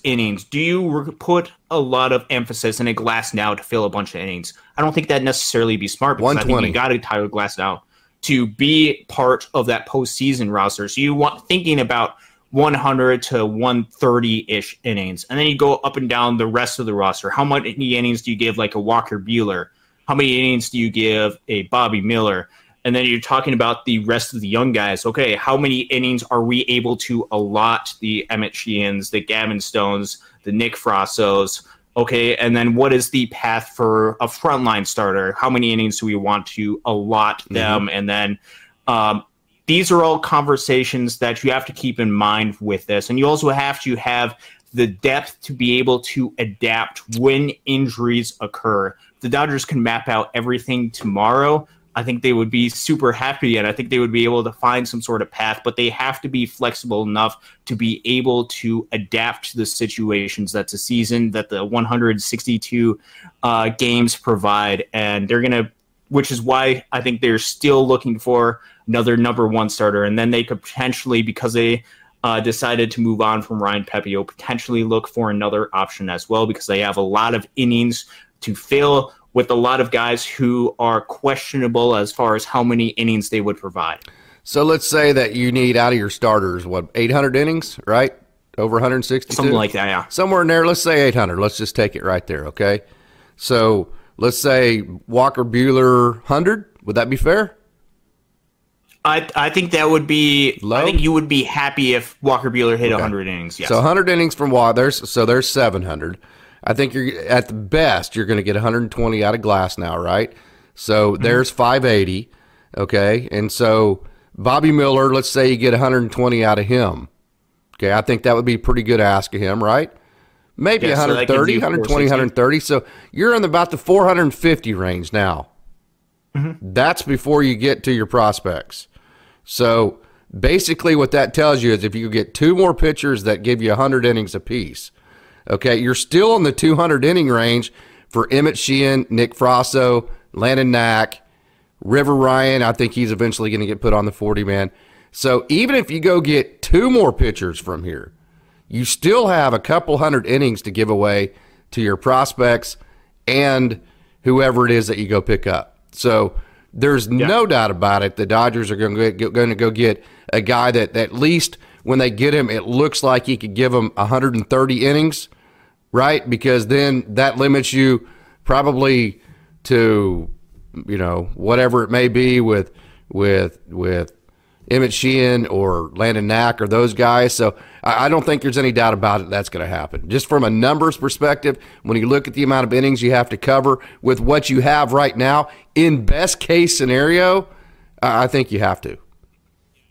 innings. Do you put a lot of emphasis in a Glasnow to fill a bunch of innings? I don't think that necessarily be smart because I think 120. you got to Tyler Glasnow to be part of that postseason roster. So you want thinking about 100 to 130 ish innings, and then you go up and down the rest of the roster. How many innings do you give like a Walker Buehler? How many innings do you give a Bobby Miller? And then you're talking about the rest of the young guys. Okay, how many innings are we able to allot the Emmet Sheehan's, the Gavin Stones, the Nick Frassos? Okay, and then what is the path for a frontline starter? How many innings do we want to allot them? And then um, these are all conversations that you have to keep in mind with this. And you also have to have the depth to be able to adapt when injuries occur. The Dodgers can map out everything tomorrow. I think they would be super happy and I think they would be able to find some sort of path, but they have to be flexible enough to be able to adapt to the situations that's a season that the 162 uh, games provide. And they're going to, which is why I think they're still looking for another number one starter. And then they could potentially, because they uh, decided to move on from Ryan Pepiot, potentially look for another option as well because they have a lot of innings to fill with a lot of guys who are questionable as far as how many innings they would provide. So let's say that you need out of your starters what 800 innings, right? Over 160, Something like that, yeah. somewhere in there. Let's say 800. Let's just take it right there, okay? So let's say Walker Buehler 100. Would that be fair? I I think that would be. Low? I think you would be happy if Walker Buehler hit Okay. 100 innings. Yes. So 100 innings from Walker. There's so there's 700. I think you're at the best you're going to get 120 out of Glasnow, right? So Mm-hmm. there's 580, okay? And so Bobby Miller, let's say you get 120 out of him. Okay, I think that would be a pretty good ask of him, right? Maybe Yeah, so that gives 130, you 120, 130. So you're in about the 450 range now. Mm-hmm. That's before you get to your prospects. So basically, what that tells you is if you get two more pitchers that give you 100 innings apiece, okay, you're still in the 200 inning range for Emmet Sheehan, Nick Frasso, Landon Knack, River Ryan. I think he's eventually going to get put on the 40 man. So even if you go get two more pitchers from here, you still have a couple hundred innings to give away to your prospects and whoever it is that you go pick up. So there's no doubt about it. The Dodgers are going to get, going to go get a guy that at least when they get him, it looks like he could give them 130 innings, right? Because then that limits you probably to you know whatever it may be with with with Emmet Sheehan or Landon Knack or those guys. So I don't think there's any doubt about it that's going to happen. Just from a numbers perspective, when you look at the amount of innings you have to cover with what you have right now, in best case scenario, I think you have to.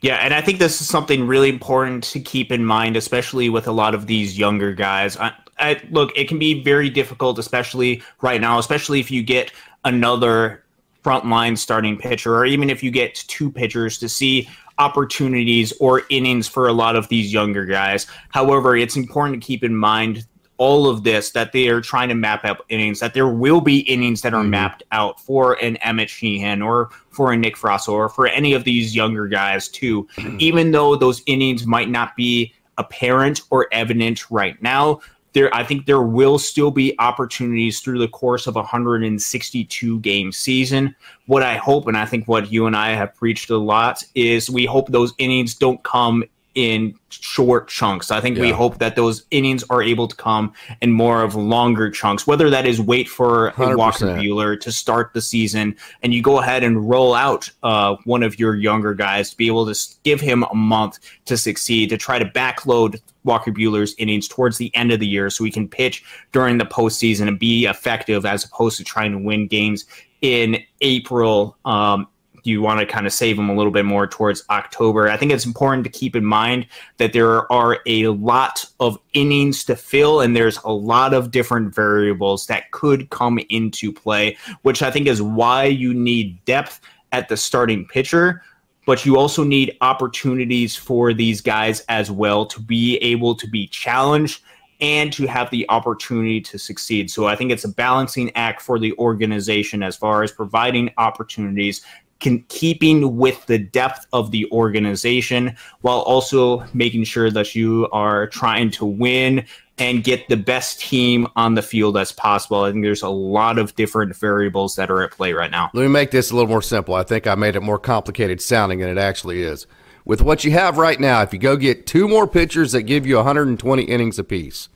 Yeah, and I think this is something really important to keep in mind, especially with a lot of these younger guys. I, look, it can be very difficult, especially right now, especially if you get another frontline starting pitcher, or even if you get two pitchers to see opportunities or innings for a lot of these younger guys. However, it's important to keep in mind all of this that they are trying to map out innings, that there will be innings that are mm-hmm. mapped out for an Emmet Sheehan or for a Nick Frasso or for any of these younger guys too. Even though those innings might not be apparent or evident right now, there I think there will still be opportunities through the course of a 162 game season. What I hope and I think what you and I have preached a lot is we hope those innings don't come in short chunks. I think yeah. we hope that those innings are able to come in more of longer chunks, whether that is wait for 100%. Walker Buehler to start the season and you go ahead and roll out uh, one of your younger guys to be able to give him a month to succeed, to try to backload Walker Buehler's innings towards the end of the year so he can pitch during the postseason and be effective as opposed to trying to win games in April um, you want to kind of save them a little bit more towards October. I think it's important to keep in mind that there are a lot of innings to fill, and there's a lot of different variables that could come into play, which I think is why you need depth at the starting pitcher. But you also need opportunities for these guys as well to be able to be challenged and to have the opportunity to succeed. So I think it's a balancing act for the organization as far as providing opportunities can, keeping with the depth of the organization while also making sure that you are trying to win and get the best team on the field as possible. I think there's a lot of different variables that are at play right now. Let me make this a little more simple. I think I made it more complicated sounding than it actually is. With what you have right now, if you go get two more pitchers that give you 120 innings apiece,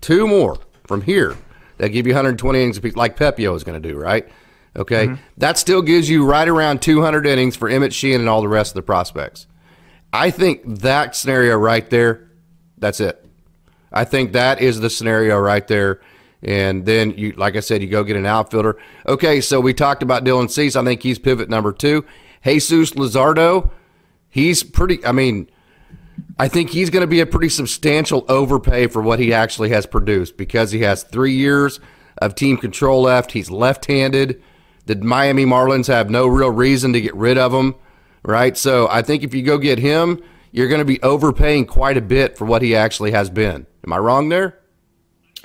two more from here that give you 120 innings apiece, like Pepiot is going to do, right? Okay, mm-hmm. that still gives you right around 200 innings for Emmet Sheehan and all the rest of the prospects. I think that scenario right there, that's it. I think that is the scenario right there. And then you, like I said, you go get an outfielder. Okay, so we talked about Dylan Cease. I think he's pivot number two. Jesus Luzardo, he's pretty. I mean, I think he's going to be a pretty substantial overpay for what he actually has produced because he has three years of team control left. He's left-handed. The Miami Marlins have no real reason to get rid of him, right? So I think if you go get him, you're going to be overpaying quite a bit for what he actually has been. Am I wrong there?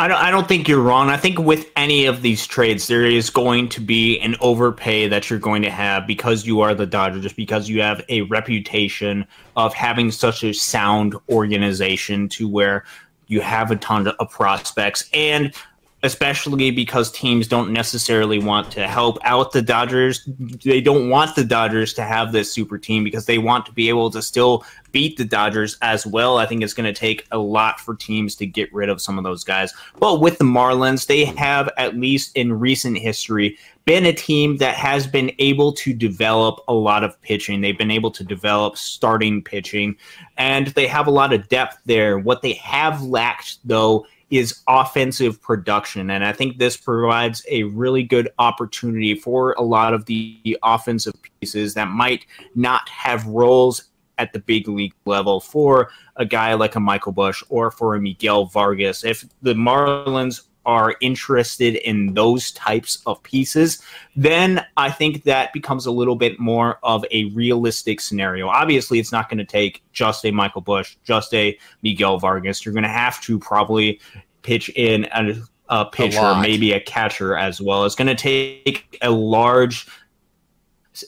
I don't, I don't think you're wrong. I think with any of these trades, there is going to be an overpay that you're going to have because you are the Dodgers, just because you have a reputation of having such a sound organization to where you have a ton of prospects. And especially because teams don't necessarily want to help out the Dodgers. They don't want the Dodgers to have this super team because they want to be able to still beat the Dodgers as well. I think it's going to take a lot for teams to get rid of some of those guys. But with the Marlins, they have, at least in recent history, been a team that has been able to develop a lot of pitching. They've been able to develop starting pitching, and they have a lot of depth there. What they have lacked, though, is offensive production. And I think this provides a really good opportunity for a lot of the offensive pieces that might not have roles at the big league level for a guy like a Michael Busch or for a Miguel Vargas. If the Marlins are interested in those types of pieces, then I think that becomes a little bit more of a realistic scenario. Obviously, it's not going to take just a Michael Busch, just a Miguel Vargas. You're going to have to probably pitch in a, a pitcher, a maybe a catcher as well. It's going to take a large.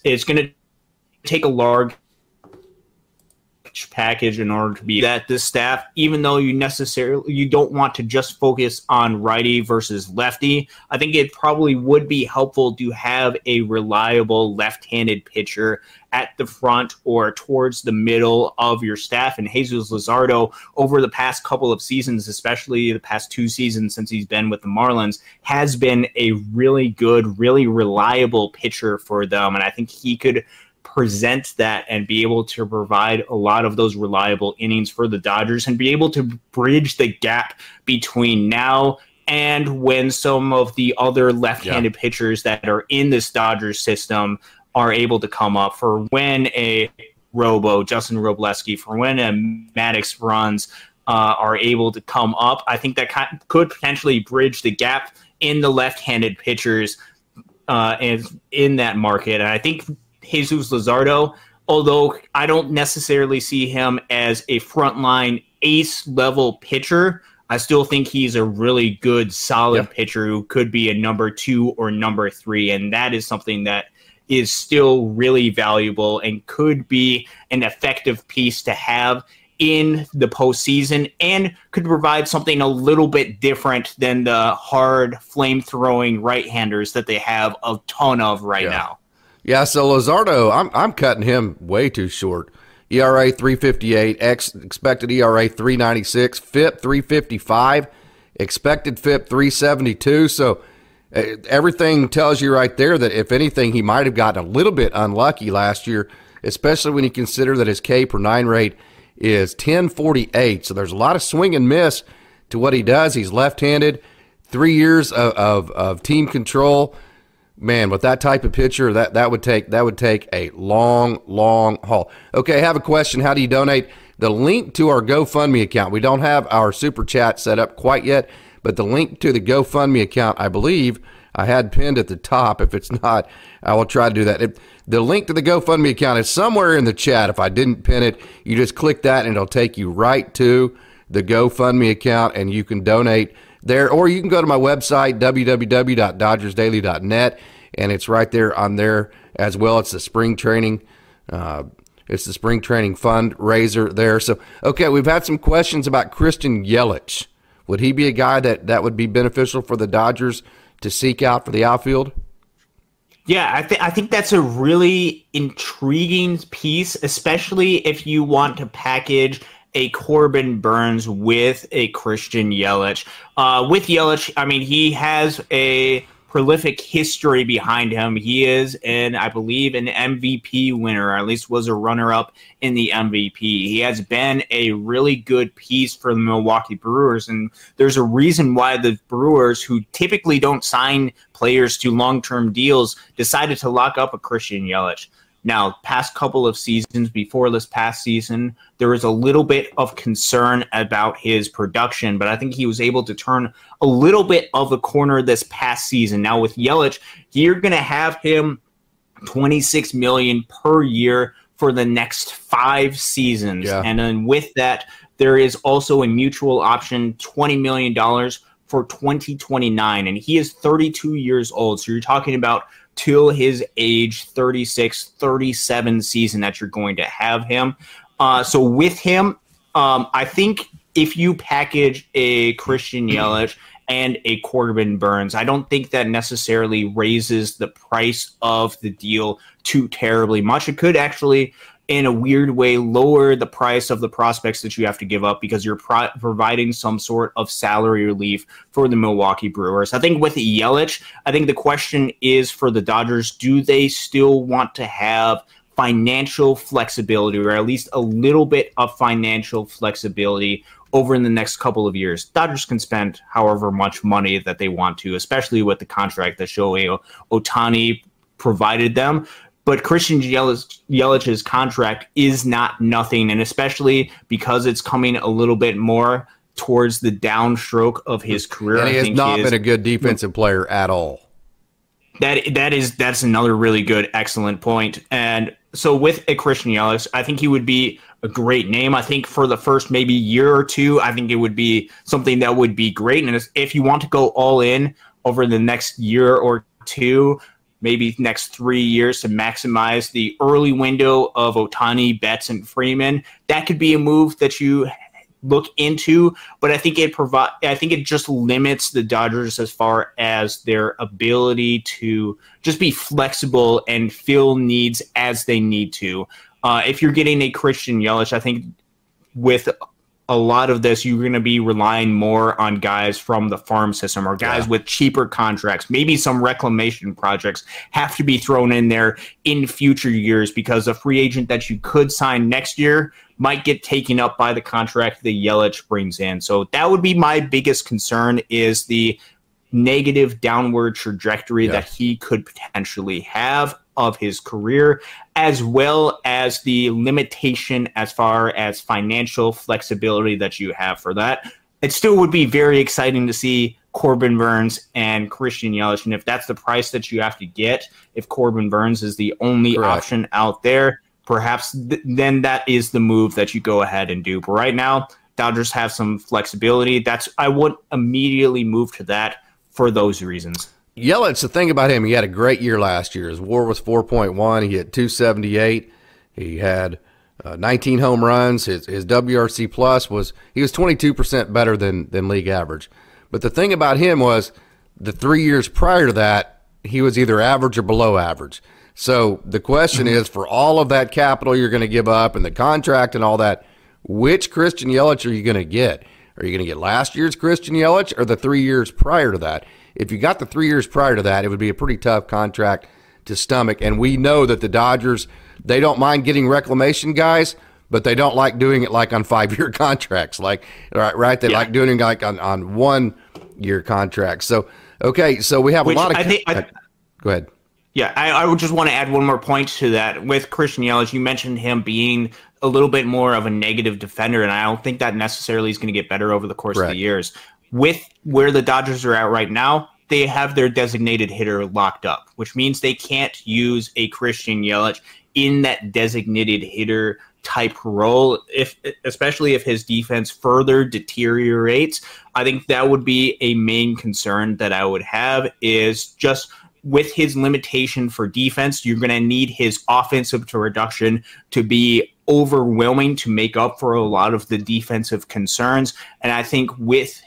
It's going to take a large package in order to be that this staff, even though you necessarily you don't want to just focus on righty versus lefty, I think it probably would be helpful to have a reliable left-handed pitcher at the front or towards the middle of your staff. And Jesus Luzardo, over the past couple of seasons, especially the past two seasons since he's been with the Marlins, has been a really good, really reliable pitcher for them. And I think he could present that and be able to provide a lot of those reliable innings for the Dodgers and be able to bridge the gap between now and when some of the other left-handed yeah. pitchers that are in this Dodgers system are able to come up for when a Robo, Justin Wrobleski, for when a Maddux Bruns uh, are able to come up. I think that could potentially bridge the gap in the left-handed pitchers uh, is in that market. And I think Jesus Luzardo, although I don't necessarily see him as a frontline ace level pitcher, I still think he's a really good, solid yep. pitcher who could be a number two or number three. And that is something that is still really valuable and could be an effective piece to have in the postseason and could provide something a little bit different than the hard flame throwing right handers that they have a ton of right yeah. now. Yeah, so Luzardo, I'm I'm cutting him way too short. ERA 358, ex expected ERA 396, FIP 355, expected FIP 372. So uh, everything tells you right there that if anything, he might have gotten a little bit unlucky last year, especially when you consider that his K per nine rate is 1048. So there's a lot of swing and miss to what he does. He's left handed, three years of, of, of team control man, with that type of pitcher, that, that would take that would take a long, long haul. Okay, I have a question. How do you donate? The link to our GoFundMe account. We don't have our super chat set up quite yet, but the link to the GoFundMe account, I believe, I had pinned at the top. If it's not, I will try to do that. If, the link to the GoFundMe account is somewhere in the chat. If I didn't pin it, you just click that and it'll take you right to the GoFundMe account and you can donate there, or you can go to my website, www.dodgersdaily.net, and it's right there on there as well. It's the spring training. Uh, it's the spring training fundraiser there. So, okay, we've had some questions about Christian Yelich. Would he be a guy that, that would be beneficial for the Dodgers to seek out for the outfield? Yeah, I, th- I think that's a really intriguing piece, especially if you want to package a Corbin Burns with a Christian Yelich. Uh, with Yelich, I mean, he has a prolific history behind him. He is, and I believe, an MVP winner, or at least was a runner up in the MVP. He has been a really good piece for the Milwaukee Brewers, and there's a reason why the Brewers, who typically don't sign players to long term deals, decided to lock up a Christian Yelich. Now, past couple of seasons before this past season, there was a little bit of concern about his production, but I think he was able to turn a little bit of a corner this past season. Now with Yelich, you're going to have him 26 million per year for the next 5 seasons. Yeah. And then with that, there is also a mutual option 20 million dollars for 2029 and he is 32 years old. So you're talking about till his age 36, 37 season that you're going to have him. Uh, so with him, um, I think if you package a Christian Yelich and a Corbin Burns, I don't think that necessarily raises the price of the deal too terribly much. It could actually in a weird way lower the price of the prospects that you have to give up because you're pro- providing some sort of salary relief for the Milwaukee Brewers. I think with Yelich, I think the question is for the Dodgers, do they still want to have financial flexibility or at least a little bit of financial flexibility over in the next couple of years. Dodgers can spend however much money that they want to, especially with the contract that Shohei Ohtani provided them. But Christian Yelich, Yelich's contract is not nothing, and especially because it's coming a little bit more towards the downstroke of his career. And he has not he been a good defensive player at all. That that is that's another really good, excellent point. And so with a Christian Yelich, I think he would be a great name. I think for the first maybe year or two, I think it would be something that would be great. And if you want to go all in over the next year or two, maybe next three years to maximize the early window of Ohtani, Betts, and Freeman. That could be a move that you look into, but I think it provide I think it just limits the Dodgers as far as their ability to just be flexible and fill needs as they need to. Uh, if you're getting a Christian Yelich, I think with a lot of this, you're going to be relying more on guys from the farm system or guys yeah. with cheaper contracts. Maybe some reclamation projects have to be thrown in there in future years because a free agent that you could sign next year might get taken up by the contract the Yelich brings in. So that would be my biggest concern is the negative downward trajectory yeah. that he could potentially have of his career, as well as the limitation as far as financial flexibility that you have for that. It still would be very exciting to see Corbin Burns and Christian Yelich. And if that's the price that you have to get, if Corbin Burns is the only Correct. option out there, perhaps th- then that is the move that you go ahead and do. But right now, Dodgers have some flexibility. That's I would immediately move to that for those reasons. Yelich, the thing about him, he had a great year last year. His WAR was 4.1. He hit 278. He had uh, 19 home runs. His, his WRC plus was he was 22 percent better than than league average. But the thing about him was the three years prior to that, he was either average or below average. So the question is, for all of that capital you're going to give up and the contract and all that, which Christian Yelich are you going to get? Are you going to get last year's Christian Yelich or the three years prior to that? If you got the three years prior to that, it would be a pretty tough contract to stomach. And we know that the Dodgers, they don't mind getting reclamation guys, but they don't like doing it like on five year contracts. Like, right, right? They yeah. like doing it like on, on one year contracts. So, okay, so we have Which a lot of. I think, I, go ahead. Yeah, I, I would just want to add one more point to that. With Christian Yelich, you mentioned him being a little bit more of a negative defender, and I don't think that necessarily is going to get better over the course of the years. With where the Dodgers are at right now, they have their designated hitter locked up, which means they can't use a Christian Yelich in that designated hitter type role. If especially if his defense further deteriorates i think that would be a main concern that i would have is just with his limitation for defense you're going to need his offensive production to be overwhelming to make up for a lot of the defensive concerns. And i think with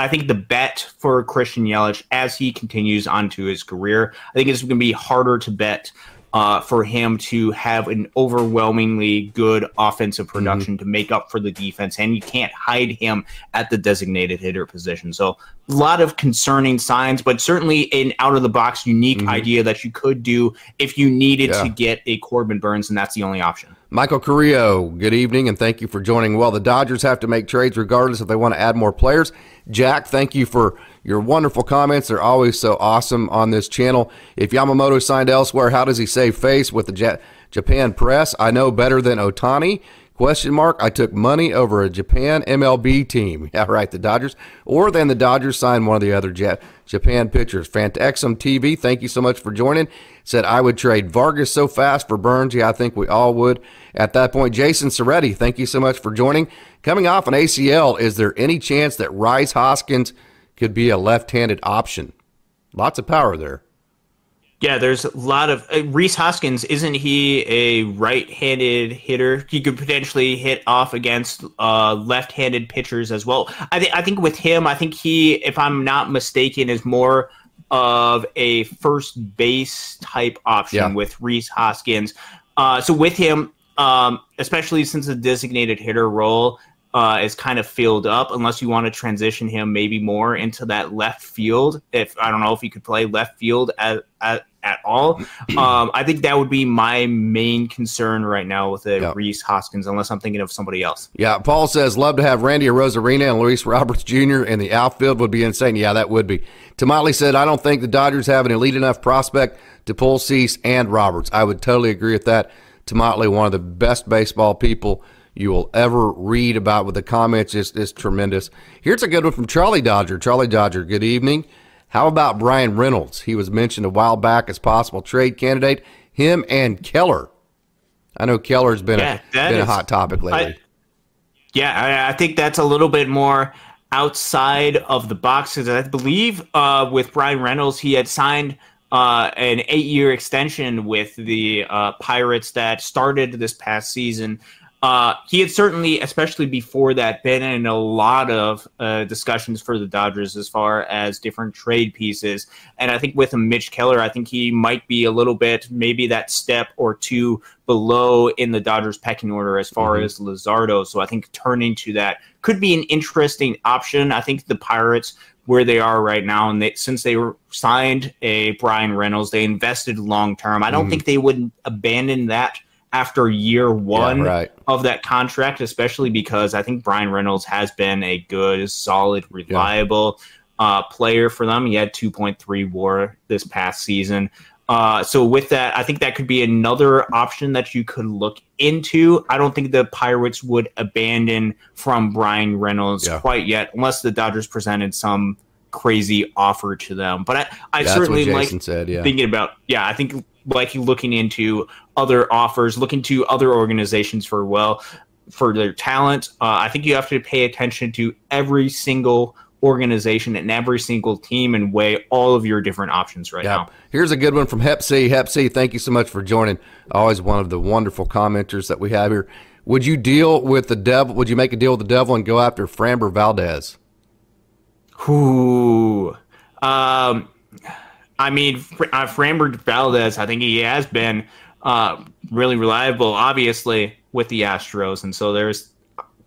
I think the bet for Christian Yelich as he continues onto his career, I think it's going to be harder to bet uh, for him to have an overwhelmingly good offensive mm-hmm. production mm-hmm. to make up for the defense, and you can't hide him at the designated hitter position. So, a lot of concerning signs, but certainly an out of the box, unique mm-hmm. idea that you could do if you needed yeah. to get a Corbin Burnes, and that's the only option. Michael Carrillo, good evening, and thank you for joining. Well, the Dodgers have to make trades regardless if they want to add more players. Jack, thank you for your wonderful comments. They're always so awesome on this channel. If Yamamoto signed elsewhere, how does he save face with the Japan press? I know better than Ohtani. Question mark. I took money over a Japan MLB team. Yeah, right. The Dodgers, or then the Dodgers signed one of the other Japan pitchers. Fantexum TV. Thank you so much for joining. Said I would trade Vargas so fast for Burnes. Yeah, I think we all would at that point. Jason Soretti. Thank you so much for joining. Coming off an ACL, is there any chance that Rhys Hoskins could be a left-handed option? Lots of power there. Yeah, there's a lot of uh, Rhys Hoskins. Isn't he a right-handed hitter? He could potentially hit off against uh, left-handed pitchers as well. I, th- I think with him, I think he, if I'm not mistaken, is more of a first base type option yeah. with Rhys Hoskins. Uh, so with him, um, especially since the designated hitter role uh, is kind of filled up, unless you want to transition him maybe more into that left field. If I don't know if he could play left field at, at at all. Um, I think that would be my main concern right now with the yep. Rhys Hoskins, unless I'm thinking of somebody else. Yeah, Paul says love to have Randy Arozarena and Luis Roberts Jr. in the outfield would be insane. Yeah, that would be. Tamale said I don't think the Dodgers have an elite enough prospect to pull Cease and Roberts. I would totally agree with that. Tamale, one of the best baseball people you will ever read about with the comments is, is tremendous. Here's a good one from Charlie Dodger. Charlie Dodger, good evening. How about Bryan Reynolds? He was mentioned a while back as possible trade candidate. Him and Keller. I know Keller's been, yeah, a, been is, a hot topic lately. I, yeah, I, I, think that's a little bit more outside of the boxes. I believe uh, with Bryan Reynolds, he had signed uh, an eight-year extension with the uh, Pirates that started this past season. Uh, he had certainly, especially before that, been in a lot of uh, discussions for the Dodgers as far as different trade pieces. And I think with Mitch Keller, I think he might be a little bit, maybe that step or two below in the Dodgers pecking order as far mm-hmm. as Luzardo. So I think turning to that could be an interesting option. I think the Pirates where they are right now. And they, since they were signed a Bryan Reynolds, they invested long term. I don't mm. think they would abandon that after year one yeah, right. of that contract, especially because I think Bryan Reynolds has been a good, solid, reliable yeah. uh, player for them. He had 2.3 WAR this past season. Uh, so with that, I think that could be another option that you could look into. I don't think the Pirates would abandon from Bryan Reynolds yeah. quite yet, unless the Dodgers presented some crazy offer to them. But I, I That's certainly like said, yeah. thinking about yeah, I think like looking into other offers, looking to other organizations for well for their talent. Uh, I think you have to pay attention to every single organization and every single team and weigh all of your different options right now. Here's a good one from Hep C. Hep C, thank you so much for joining. Always one of the wonderful commenters that we have here. Would you deal with the devil? Would you make a deal with the devil and go after Framber Valdez? Who? Um, I mean, uh, Framber Valdez, I think he has been uh, really reliable, obviously, with the Astros. And so there's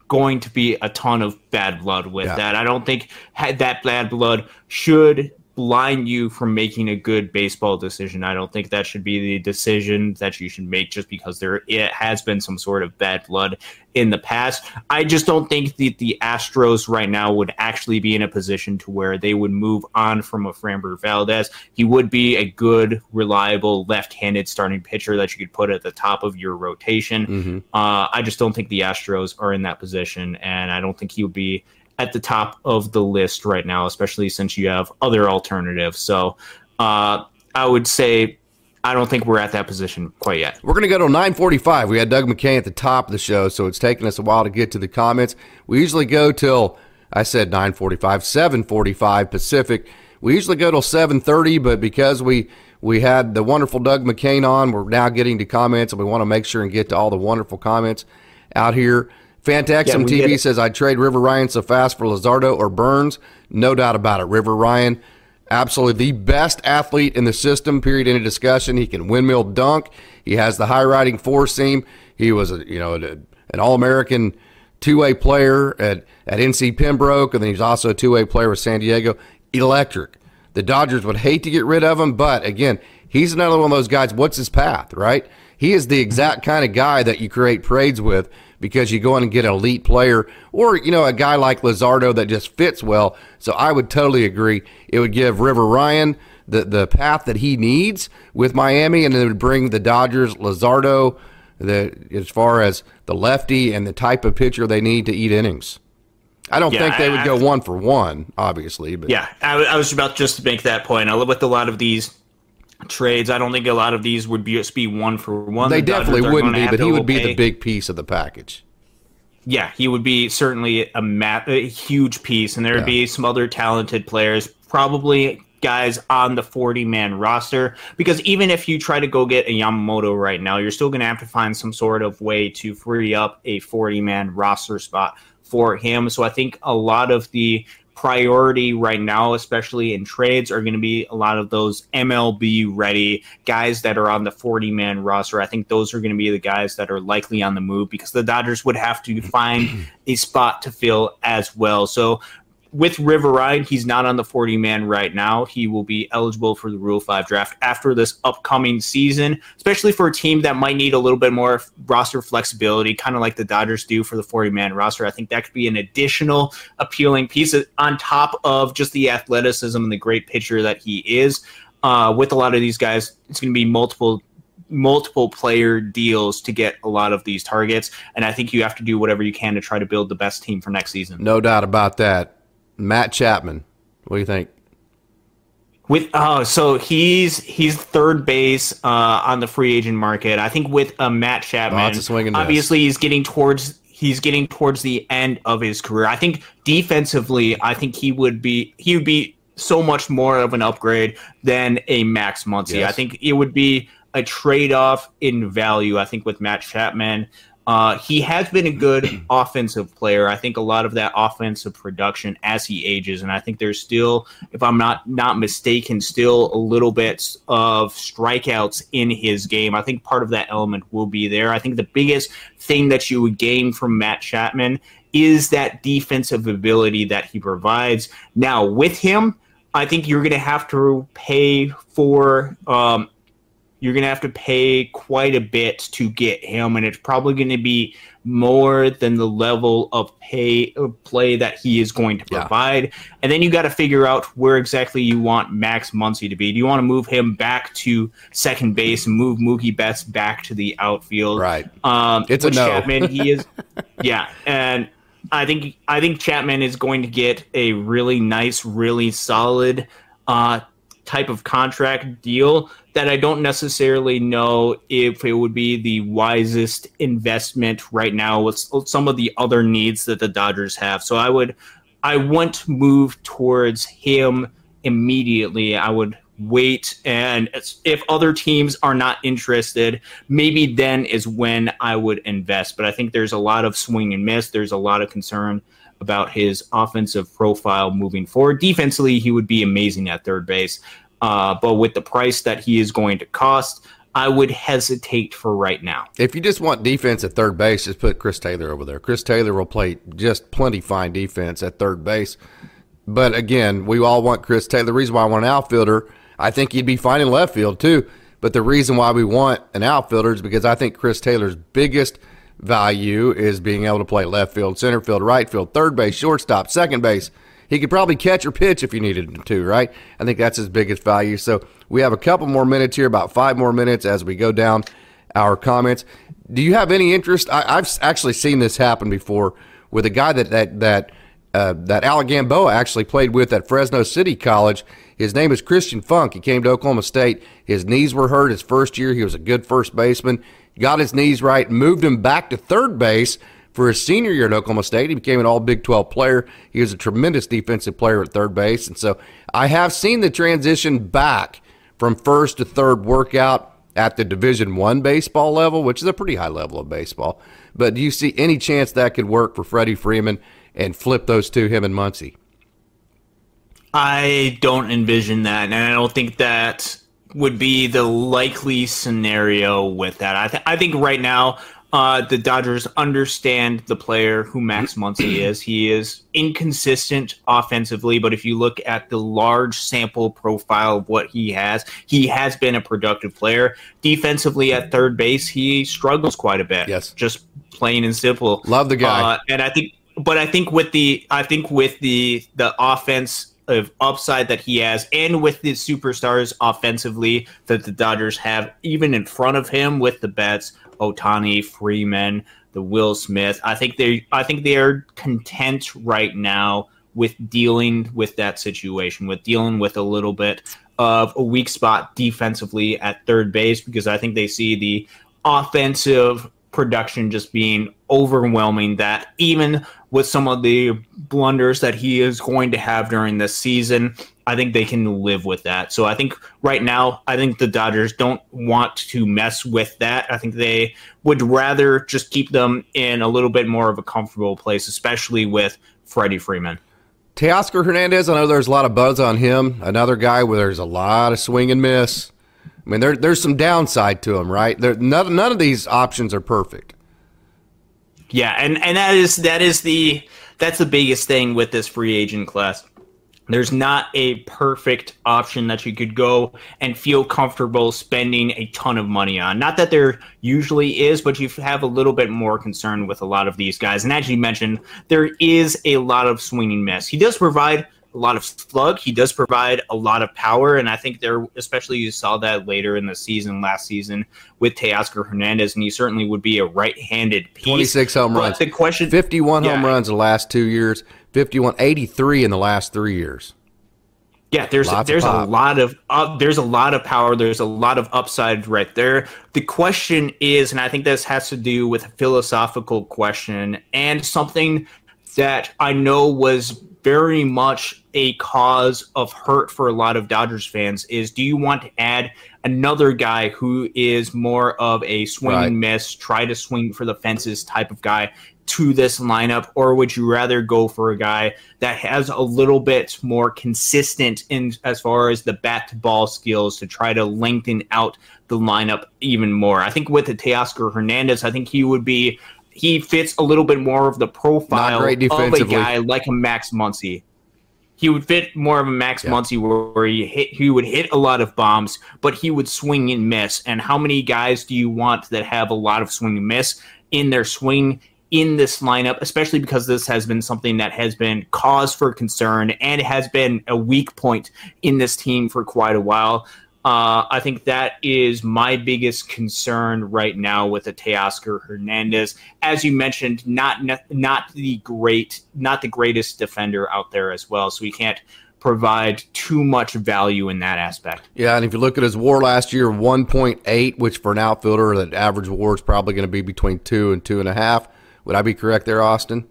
going to be a ton of bad blood with Yeah. that. I don't think that bad blood should blind you from making a good baseball decision. I don't think that should be the decision that you should make just because there it has been some sort of bad blood in the past. I just don't think that the Astros right now would actually be in a position to where they would move on from a Framber Valdez. He would be a good, reliable left-handed starting pitcher that you could put at the top of your rotation. Uh, I just don't think the Astros are in that position, and I don't think he would be at the top of the list right now, especially since you have other alternatives. So uh, I would say I don't think we're at that position quite yet. We're going to go to 945. We had Doug McKain at the top of the show, so it's taken us a while to get to the comments. We usually go till, I said 945, 745 Pacific. We usually go till 730, but because we we had the wonderful Doug McKain on, we're now getting to comments, and we want to make sure and get to all the wonderful comments out here. Fantaxum Yeah, TV says, I'd trade River Ryan so fast for Luzardo or Burnes. No doubt about it. River Ryan, absolutely the best athlete in the system, period, in a discussion. He can windmill dunk. He has the high riding four seam. He was, a, you know, an All American two way player at, at NC Pembroke, and then he's also a two way player with San Diego. Electric. The Dodgers would hate to get rid of him, but again, he's another one of those guys. What's his path, right? He is the exact kind of guy that you create parades with because you go in and get an elite player or, you know, a guy like Luzardo that just fits well. So I would totally agree. It would give River Ryan the, the path that he needs with Miami, and it would bring the Dodgers, Luzardo, the, as far as the lefty and the type of pitcher they need to eat innings. I don't Yeah, think they I- would go one for one, obviously, but Yeah, I was about just to make that point. I live with a lot of these trades. I don't think a lot of these would be just be one for one. they The definitely wouldn't be, but he would be the big piece of the package. Yeah, he would be certainly a, ma- a huge piece, and there would Yeah. be some other talented players, probably guys on the 40 man roster. Because even if you try to go get a Yamamoto right now, you're still going to have to find some sort of way to free up a 40 man roster spot for him. So I think a lot of the priority right now, especially in trades, are going to be a lot of those MLB ready guys that are on the 40 man roster. I think those are going to be the guys that are likely on the move because the Dodgers would have to find a spot to fill as well. So with River Ryan, he's not on the 40 man right now. He will be eligible for the Rule 5 draft after this upcoming season, especially for a team that might need a little bit more roster flexibility, kind of like the Dodgers do for the 40 man roster. I think that could be an additional appealing piece on top of just the athleticism and the great pitcher that he is. Uh, with a lot of these guys, it's going to be multiple multiple player deals to get a lot of these targets and i think you have to do whatever you can to try to build the best team for next season No doubt about that. Matt Chapman, what do you think? With oh, so he's he's third base uh, on the free agent market. I think with uh, Matt Chapman, Lots of swing and miss. obviously he's getting towards he's getting towards the end of his career. I think defensively, I think he would be he would be so much more of an upgrade than a Max Muncy. Yes. I think it would be a trade off in value. I think with Matt Chapman. Uh, he has been a good offensive player. I think a lot of that offensive production as he ages, and I think there's still, if I'm not not mistaken, still a little bit of strikeouts in his game. I think part of that element will be there. I think the biggest thing that you would gain from Matt Chapman is that defensive ability that he provides. Now with him, I think you're going to have to pay for um, you're going to have to pay quite a bit to get him, and it's probably going to be more than the level of pay of play that he is going to Yeah. provide. And then you got to figure out where exactly you want Max Muncy to be. Do you want to move him back to second base and move Mookie Betts back to the outfield? Right. Um, It's a no. Chapman, he is, yeah, and I think I think Chapman is going to get a really nice, really solid uh, type of contract deal that I don't necessarily know if it would be the wisest investment right now with some of the other needs that the Dodgers have. So I would I wouldn't move towards him immediately. I would wait and if other teams are not interested maybe then is when i would invest but i think there's a lot of swing and miss there's a lot of concern about his offensive profile moving forward defensively he would be amazing at third base uh, but with the price that he is going to cost I would hesitate for right now. If you just want defense at third base, just put Chris Taylor over there. Chris Taylor will play just plenty fine defense at third base. But again, we all want Chris Taylor. The reason why I want an outfielder I think he'd be fine in left field too. But the reason why we want an outfielder is because I think Chris Taylor's biggest value is being able to play left field, center field, right field, third base, shortstop, second base. He could probably catch or pitch if you needed to, right? I think that's his biggest value. So we have a couple more minutes here, about five more minutes as we go down our comments. Do you have any interest? I, have actually seen this happen before with a guy that that that uh, that Alec Gamboa actually played with at Fresno City College. His name is Christian Funk. He came to Oklahoma State. His knees were hurt his first year. He was a good first baseman. Got his knees right, moved him back to third base for his senior year at Oklahoma State. He became an all Big 12 player. He was a tremendous defensive player at third base. And so I have seen the transition back from first to third workout at the Division One baseball level, which is a pretty high level of baseball. But do you see any chance that could work for Freddie Freeman and flip those two, him and Muncy? I don't envision that, and I don't think that would be the likely scenario with that. I, th- I think right now uh, the Dodgers understand the player who Max Muncy is. He is inconsistent offensively, but if you look at the large sample profile of what he has, he has been a productive player. Defensively at third base, he struggles quite a bit. Yes, just plain and simple. Love the guy, uh, and I think, but I think with the, I think with the the offense of upside that he has, and with the superstars offensively that the Dodgers have, even in front of him with the Betts, Ohtani, Freeman, the Will Smith. I think they, I think they are content right now with dealing with that situation, with dealing with a little bit of a weak spot defensively at third base, because I think they see the offensive production just being overwhelming that even with some of the blunders that he is going to have during this season, I think they can live with that. So I think right now, I think the Dodgers don't want to mess with that. I think they would rather just keep them in a little bit more of a comfortable place, especially with Freddie Freeman. Teoscar Hernandez, I know there's a lot of buzz on him. Another guy where there's a lot of swing and miss. I mean, there, there's some downside to them, right? There, none, none of these options are perfect. Yeah, and, and that is that is the that's the biggest thing with this free agent class. There's not a perfect option that you could go and feel comfortable spending a ton of money on. Not that there usually is, but you have a little bit more concern with a lot of these guys. And as you mentioned, there is a lot of swinging miss. He does provide a lot of slug. He does provide a lot of power, and I think there, especially you saw that later in the season, last season with Teoscar Hernandez, and he certainly would be a right-handed piece. Twenty-six home but runs. The question, fifty-one yeah. home runs the last two years. 51, 83 in the last three years. Yeah, there's Lots there's a lot of uh, there's a lot of power. There's a lot of upside right there. The question is, and I think this has to do with a philosophical question and something that I know was very much a cause of hurt for a lot of Dodgers fans is do you want to add another guy who is more of a swing right. and miss, try to swing for the fences type of guy to this lineup, or would you rather go for a guy that has a little bit more consistent in as far as the bat to ball skills to try to lengthen out the lineup even more? I think with the Teoscar Hernandez, I think he would be he fits a little bit more of the profile of a guy like a Max Muncy. He would fit more of a Max yeah. Muncy where, he hit he would hit a lot of bombs, but he would swing and miss. And how many guys do you want that have a lot of swing and miss in their swing in this lineup, especially because this has been something that has been cause for concern and has been a weak point in this team for quite a while. Uh, I think that is my biggest concern right now with the Teoscar Hernandez. As you mentioned, not not the great, not the greatest defender out there as well. So we can't provide too much value in that aspect. Yeah, and if you look at his WAR last year, one point eight, which for an outfielder, that average WAR is probably going to be between two and two and a half. Would I be correct there, Austin?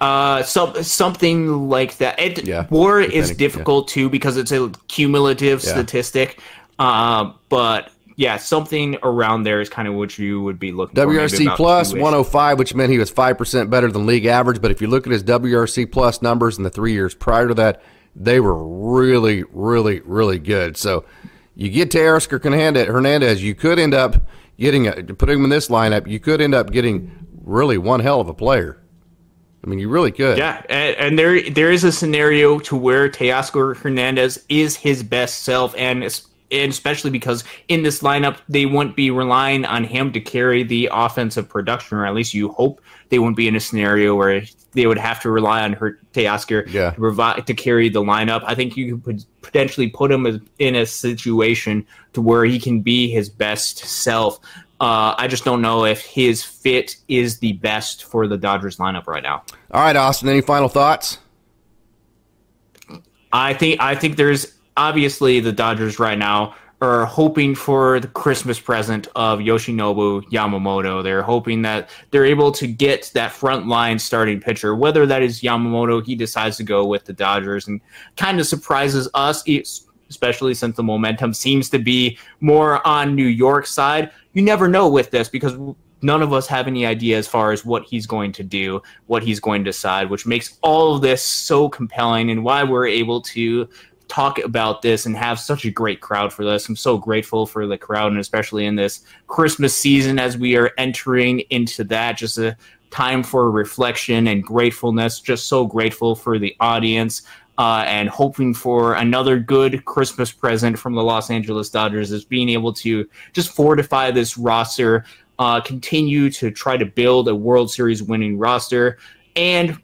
Uh, some something like that. It, yeah, war is difficult yeah. too because it's a cumulative yeah. statistic. Uh, but yeah, something around there is kind of what you would be looking WRC for. WRC plus 105, which meant he was 5% better than league average. But if you look at his WRC plus numbers in the three years prior to that, they were really, really, really good. So you get to Teoscar Hernandez, you could end up getting, a, putting him in this lineup, you could end up getting really one hell of a player. I mean, you really could. Yeah, and, and, there there is a scenario to where Teoscar Hernandez is his best self, and, and especially because in this lineup they wouldn't be relying on him to carry the offensive production, or at least you hope they wouldn't be in a scenario where they would have to rely on her Teoscar yeah. to provide to carry the lineup. I think you could potentially put him in a situation to where he can be his best self uh, I just don't know if his fit is the best for the Dodgers lineup right now. All right, Austin. Any final thoughts? I think I think there's obviously the Dodgers right now are hoping for the Christmas present of Yoshinobu Yamamoto. They're hoping that they're able to get that front line starting pitcher, whether that is Yamamoto, he decides to go with the Dodgers and kind of surprises us, especially since the momentum seems to be more on New York side you never know with this because none of us have any idea as far as what he's going to do, what he's going to decide, which makes all of this so compelling and why we're able to talk about this and have such a great crowd for this. I'm so grateful for the crowd and especially in this Christmas season as we are entering into that just a time for reflection and gratefulness. Just so grateful for the audience uh, and hoping for another good Christmas present from the Los Angeles Dodgers is being able to just fortify this roster, uh, continue to try to build a World Series winning roster, and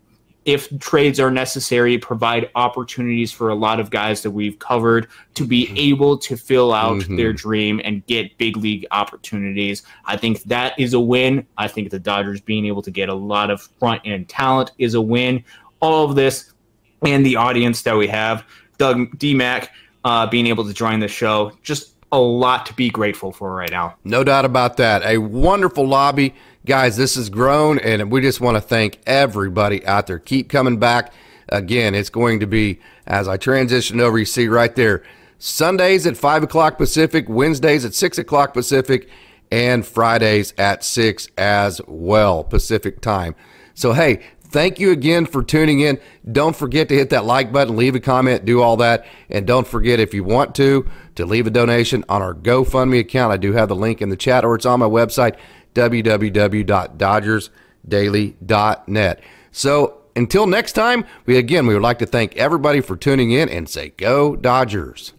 if trades are necessary, provide opportunities for a lot of guys that we've covered to be mm-hmm. able to fill out mm-hmm. their dream and get big league opportunities. I think that is a win. I think the Dodgers being able to get a lot of front end talent is a win. All of this and the audience that we have. Doug DMAC uh, being able to join the show. Just a lot to be grateful for right now. No doubt about that. A wonderful lobby. Guys, this has grown, and we just want to thank everybody out there. Keep coming back. Again, it's going to be, as I transition over, you see right there, Sundays at 5 o'clock Pacific, Wednesdays at 6 o'clock Pacific, and Fridays at 6 as well, Pacific time. So, hey, Thank you again for tuning in. Don't forget to hit that like button, leave a comment, do all that. And don't forget, if you want to, to leave a donation on our GoFundMe account. I do have the link in the chat or it's on my website, www.dodgersdaily.net. So until next time, we again, we would like to thank everybody for tuning in and say, Go Dodgers.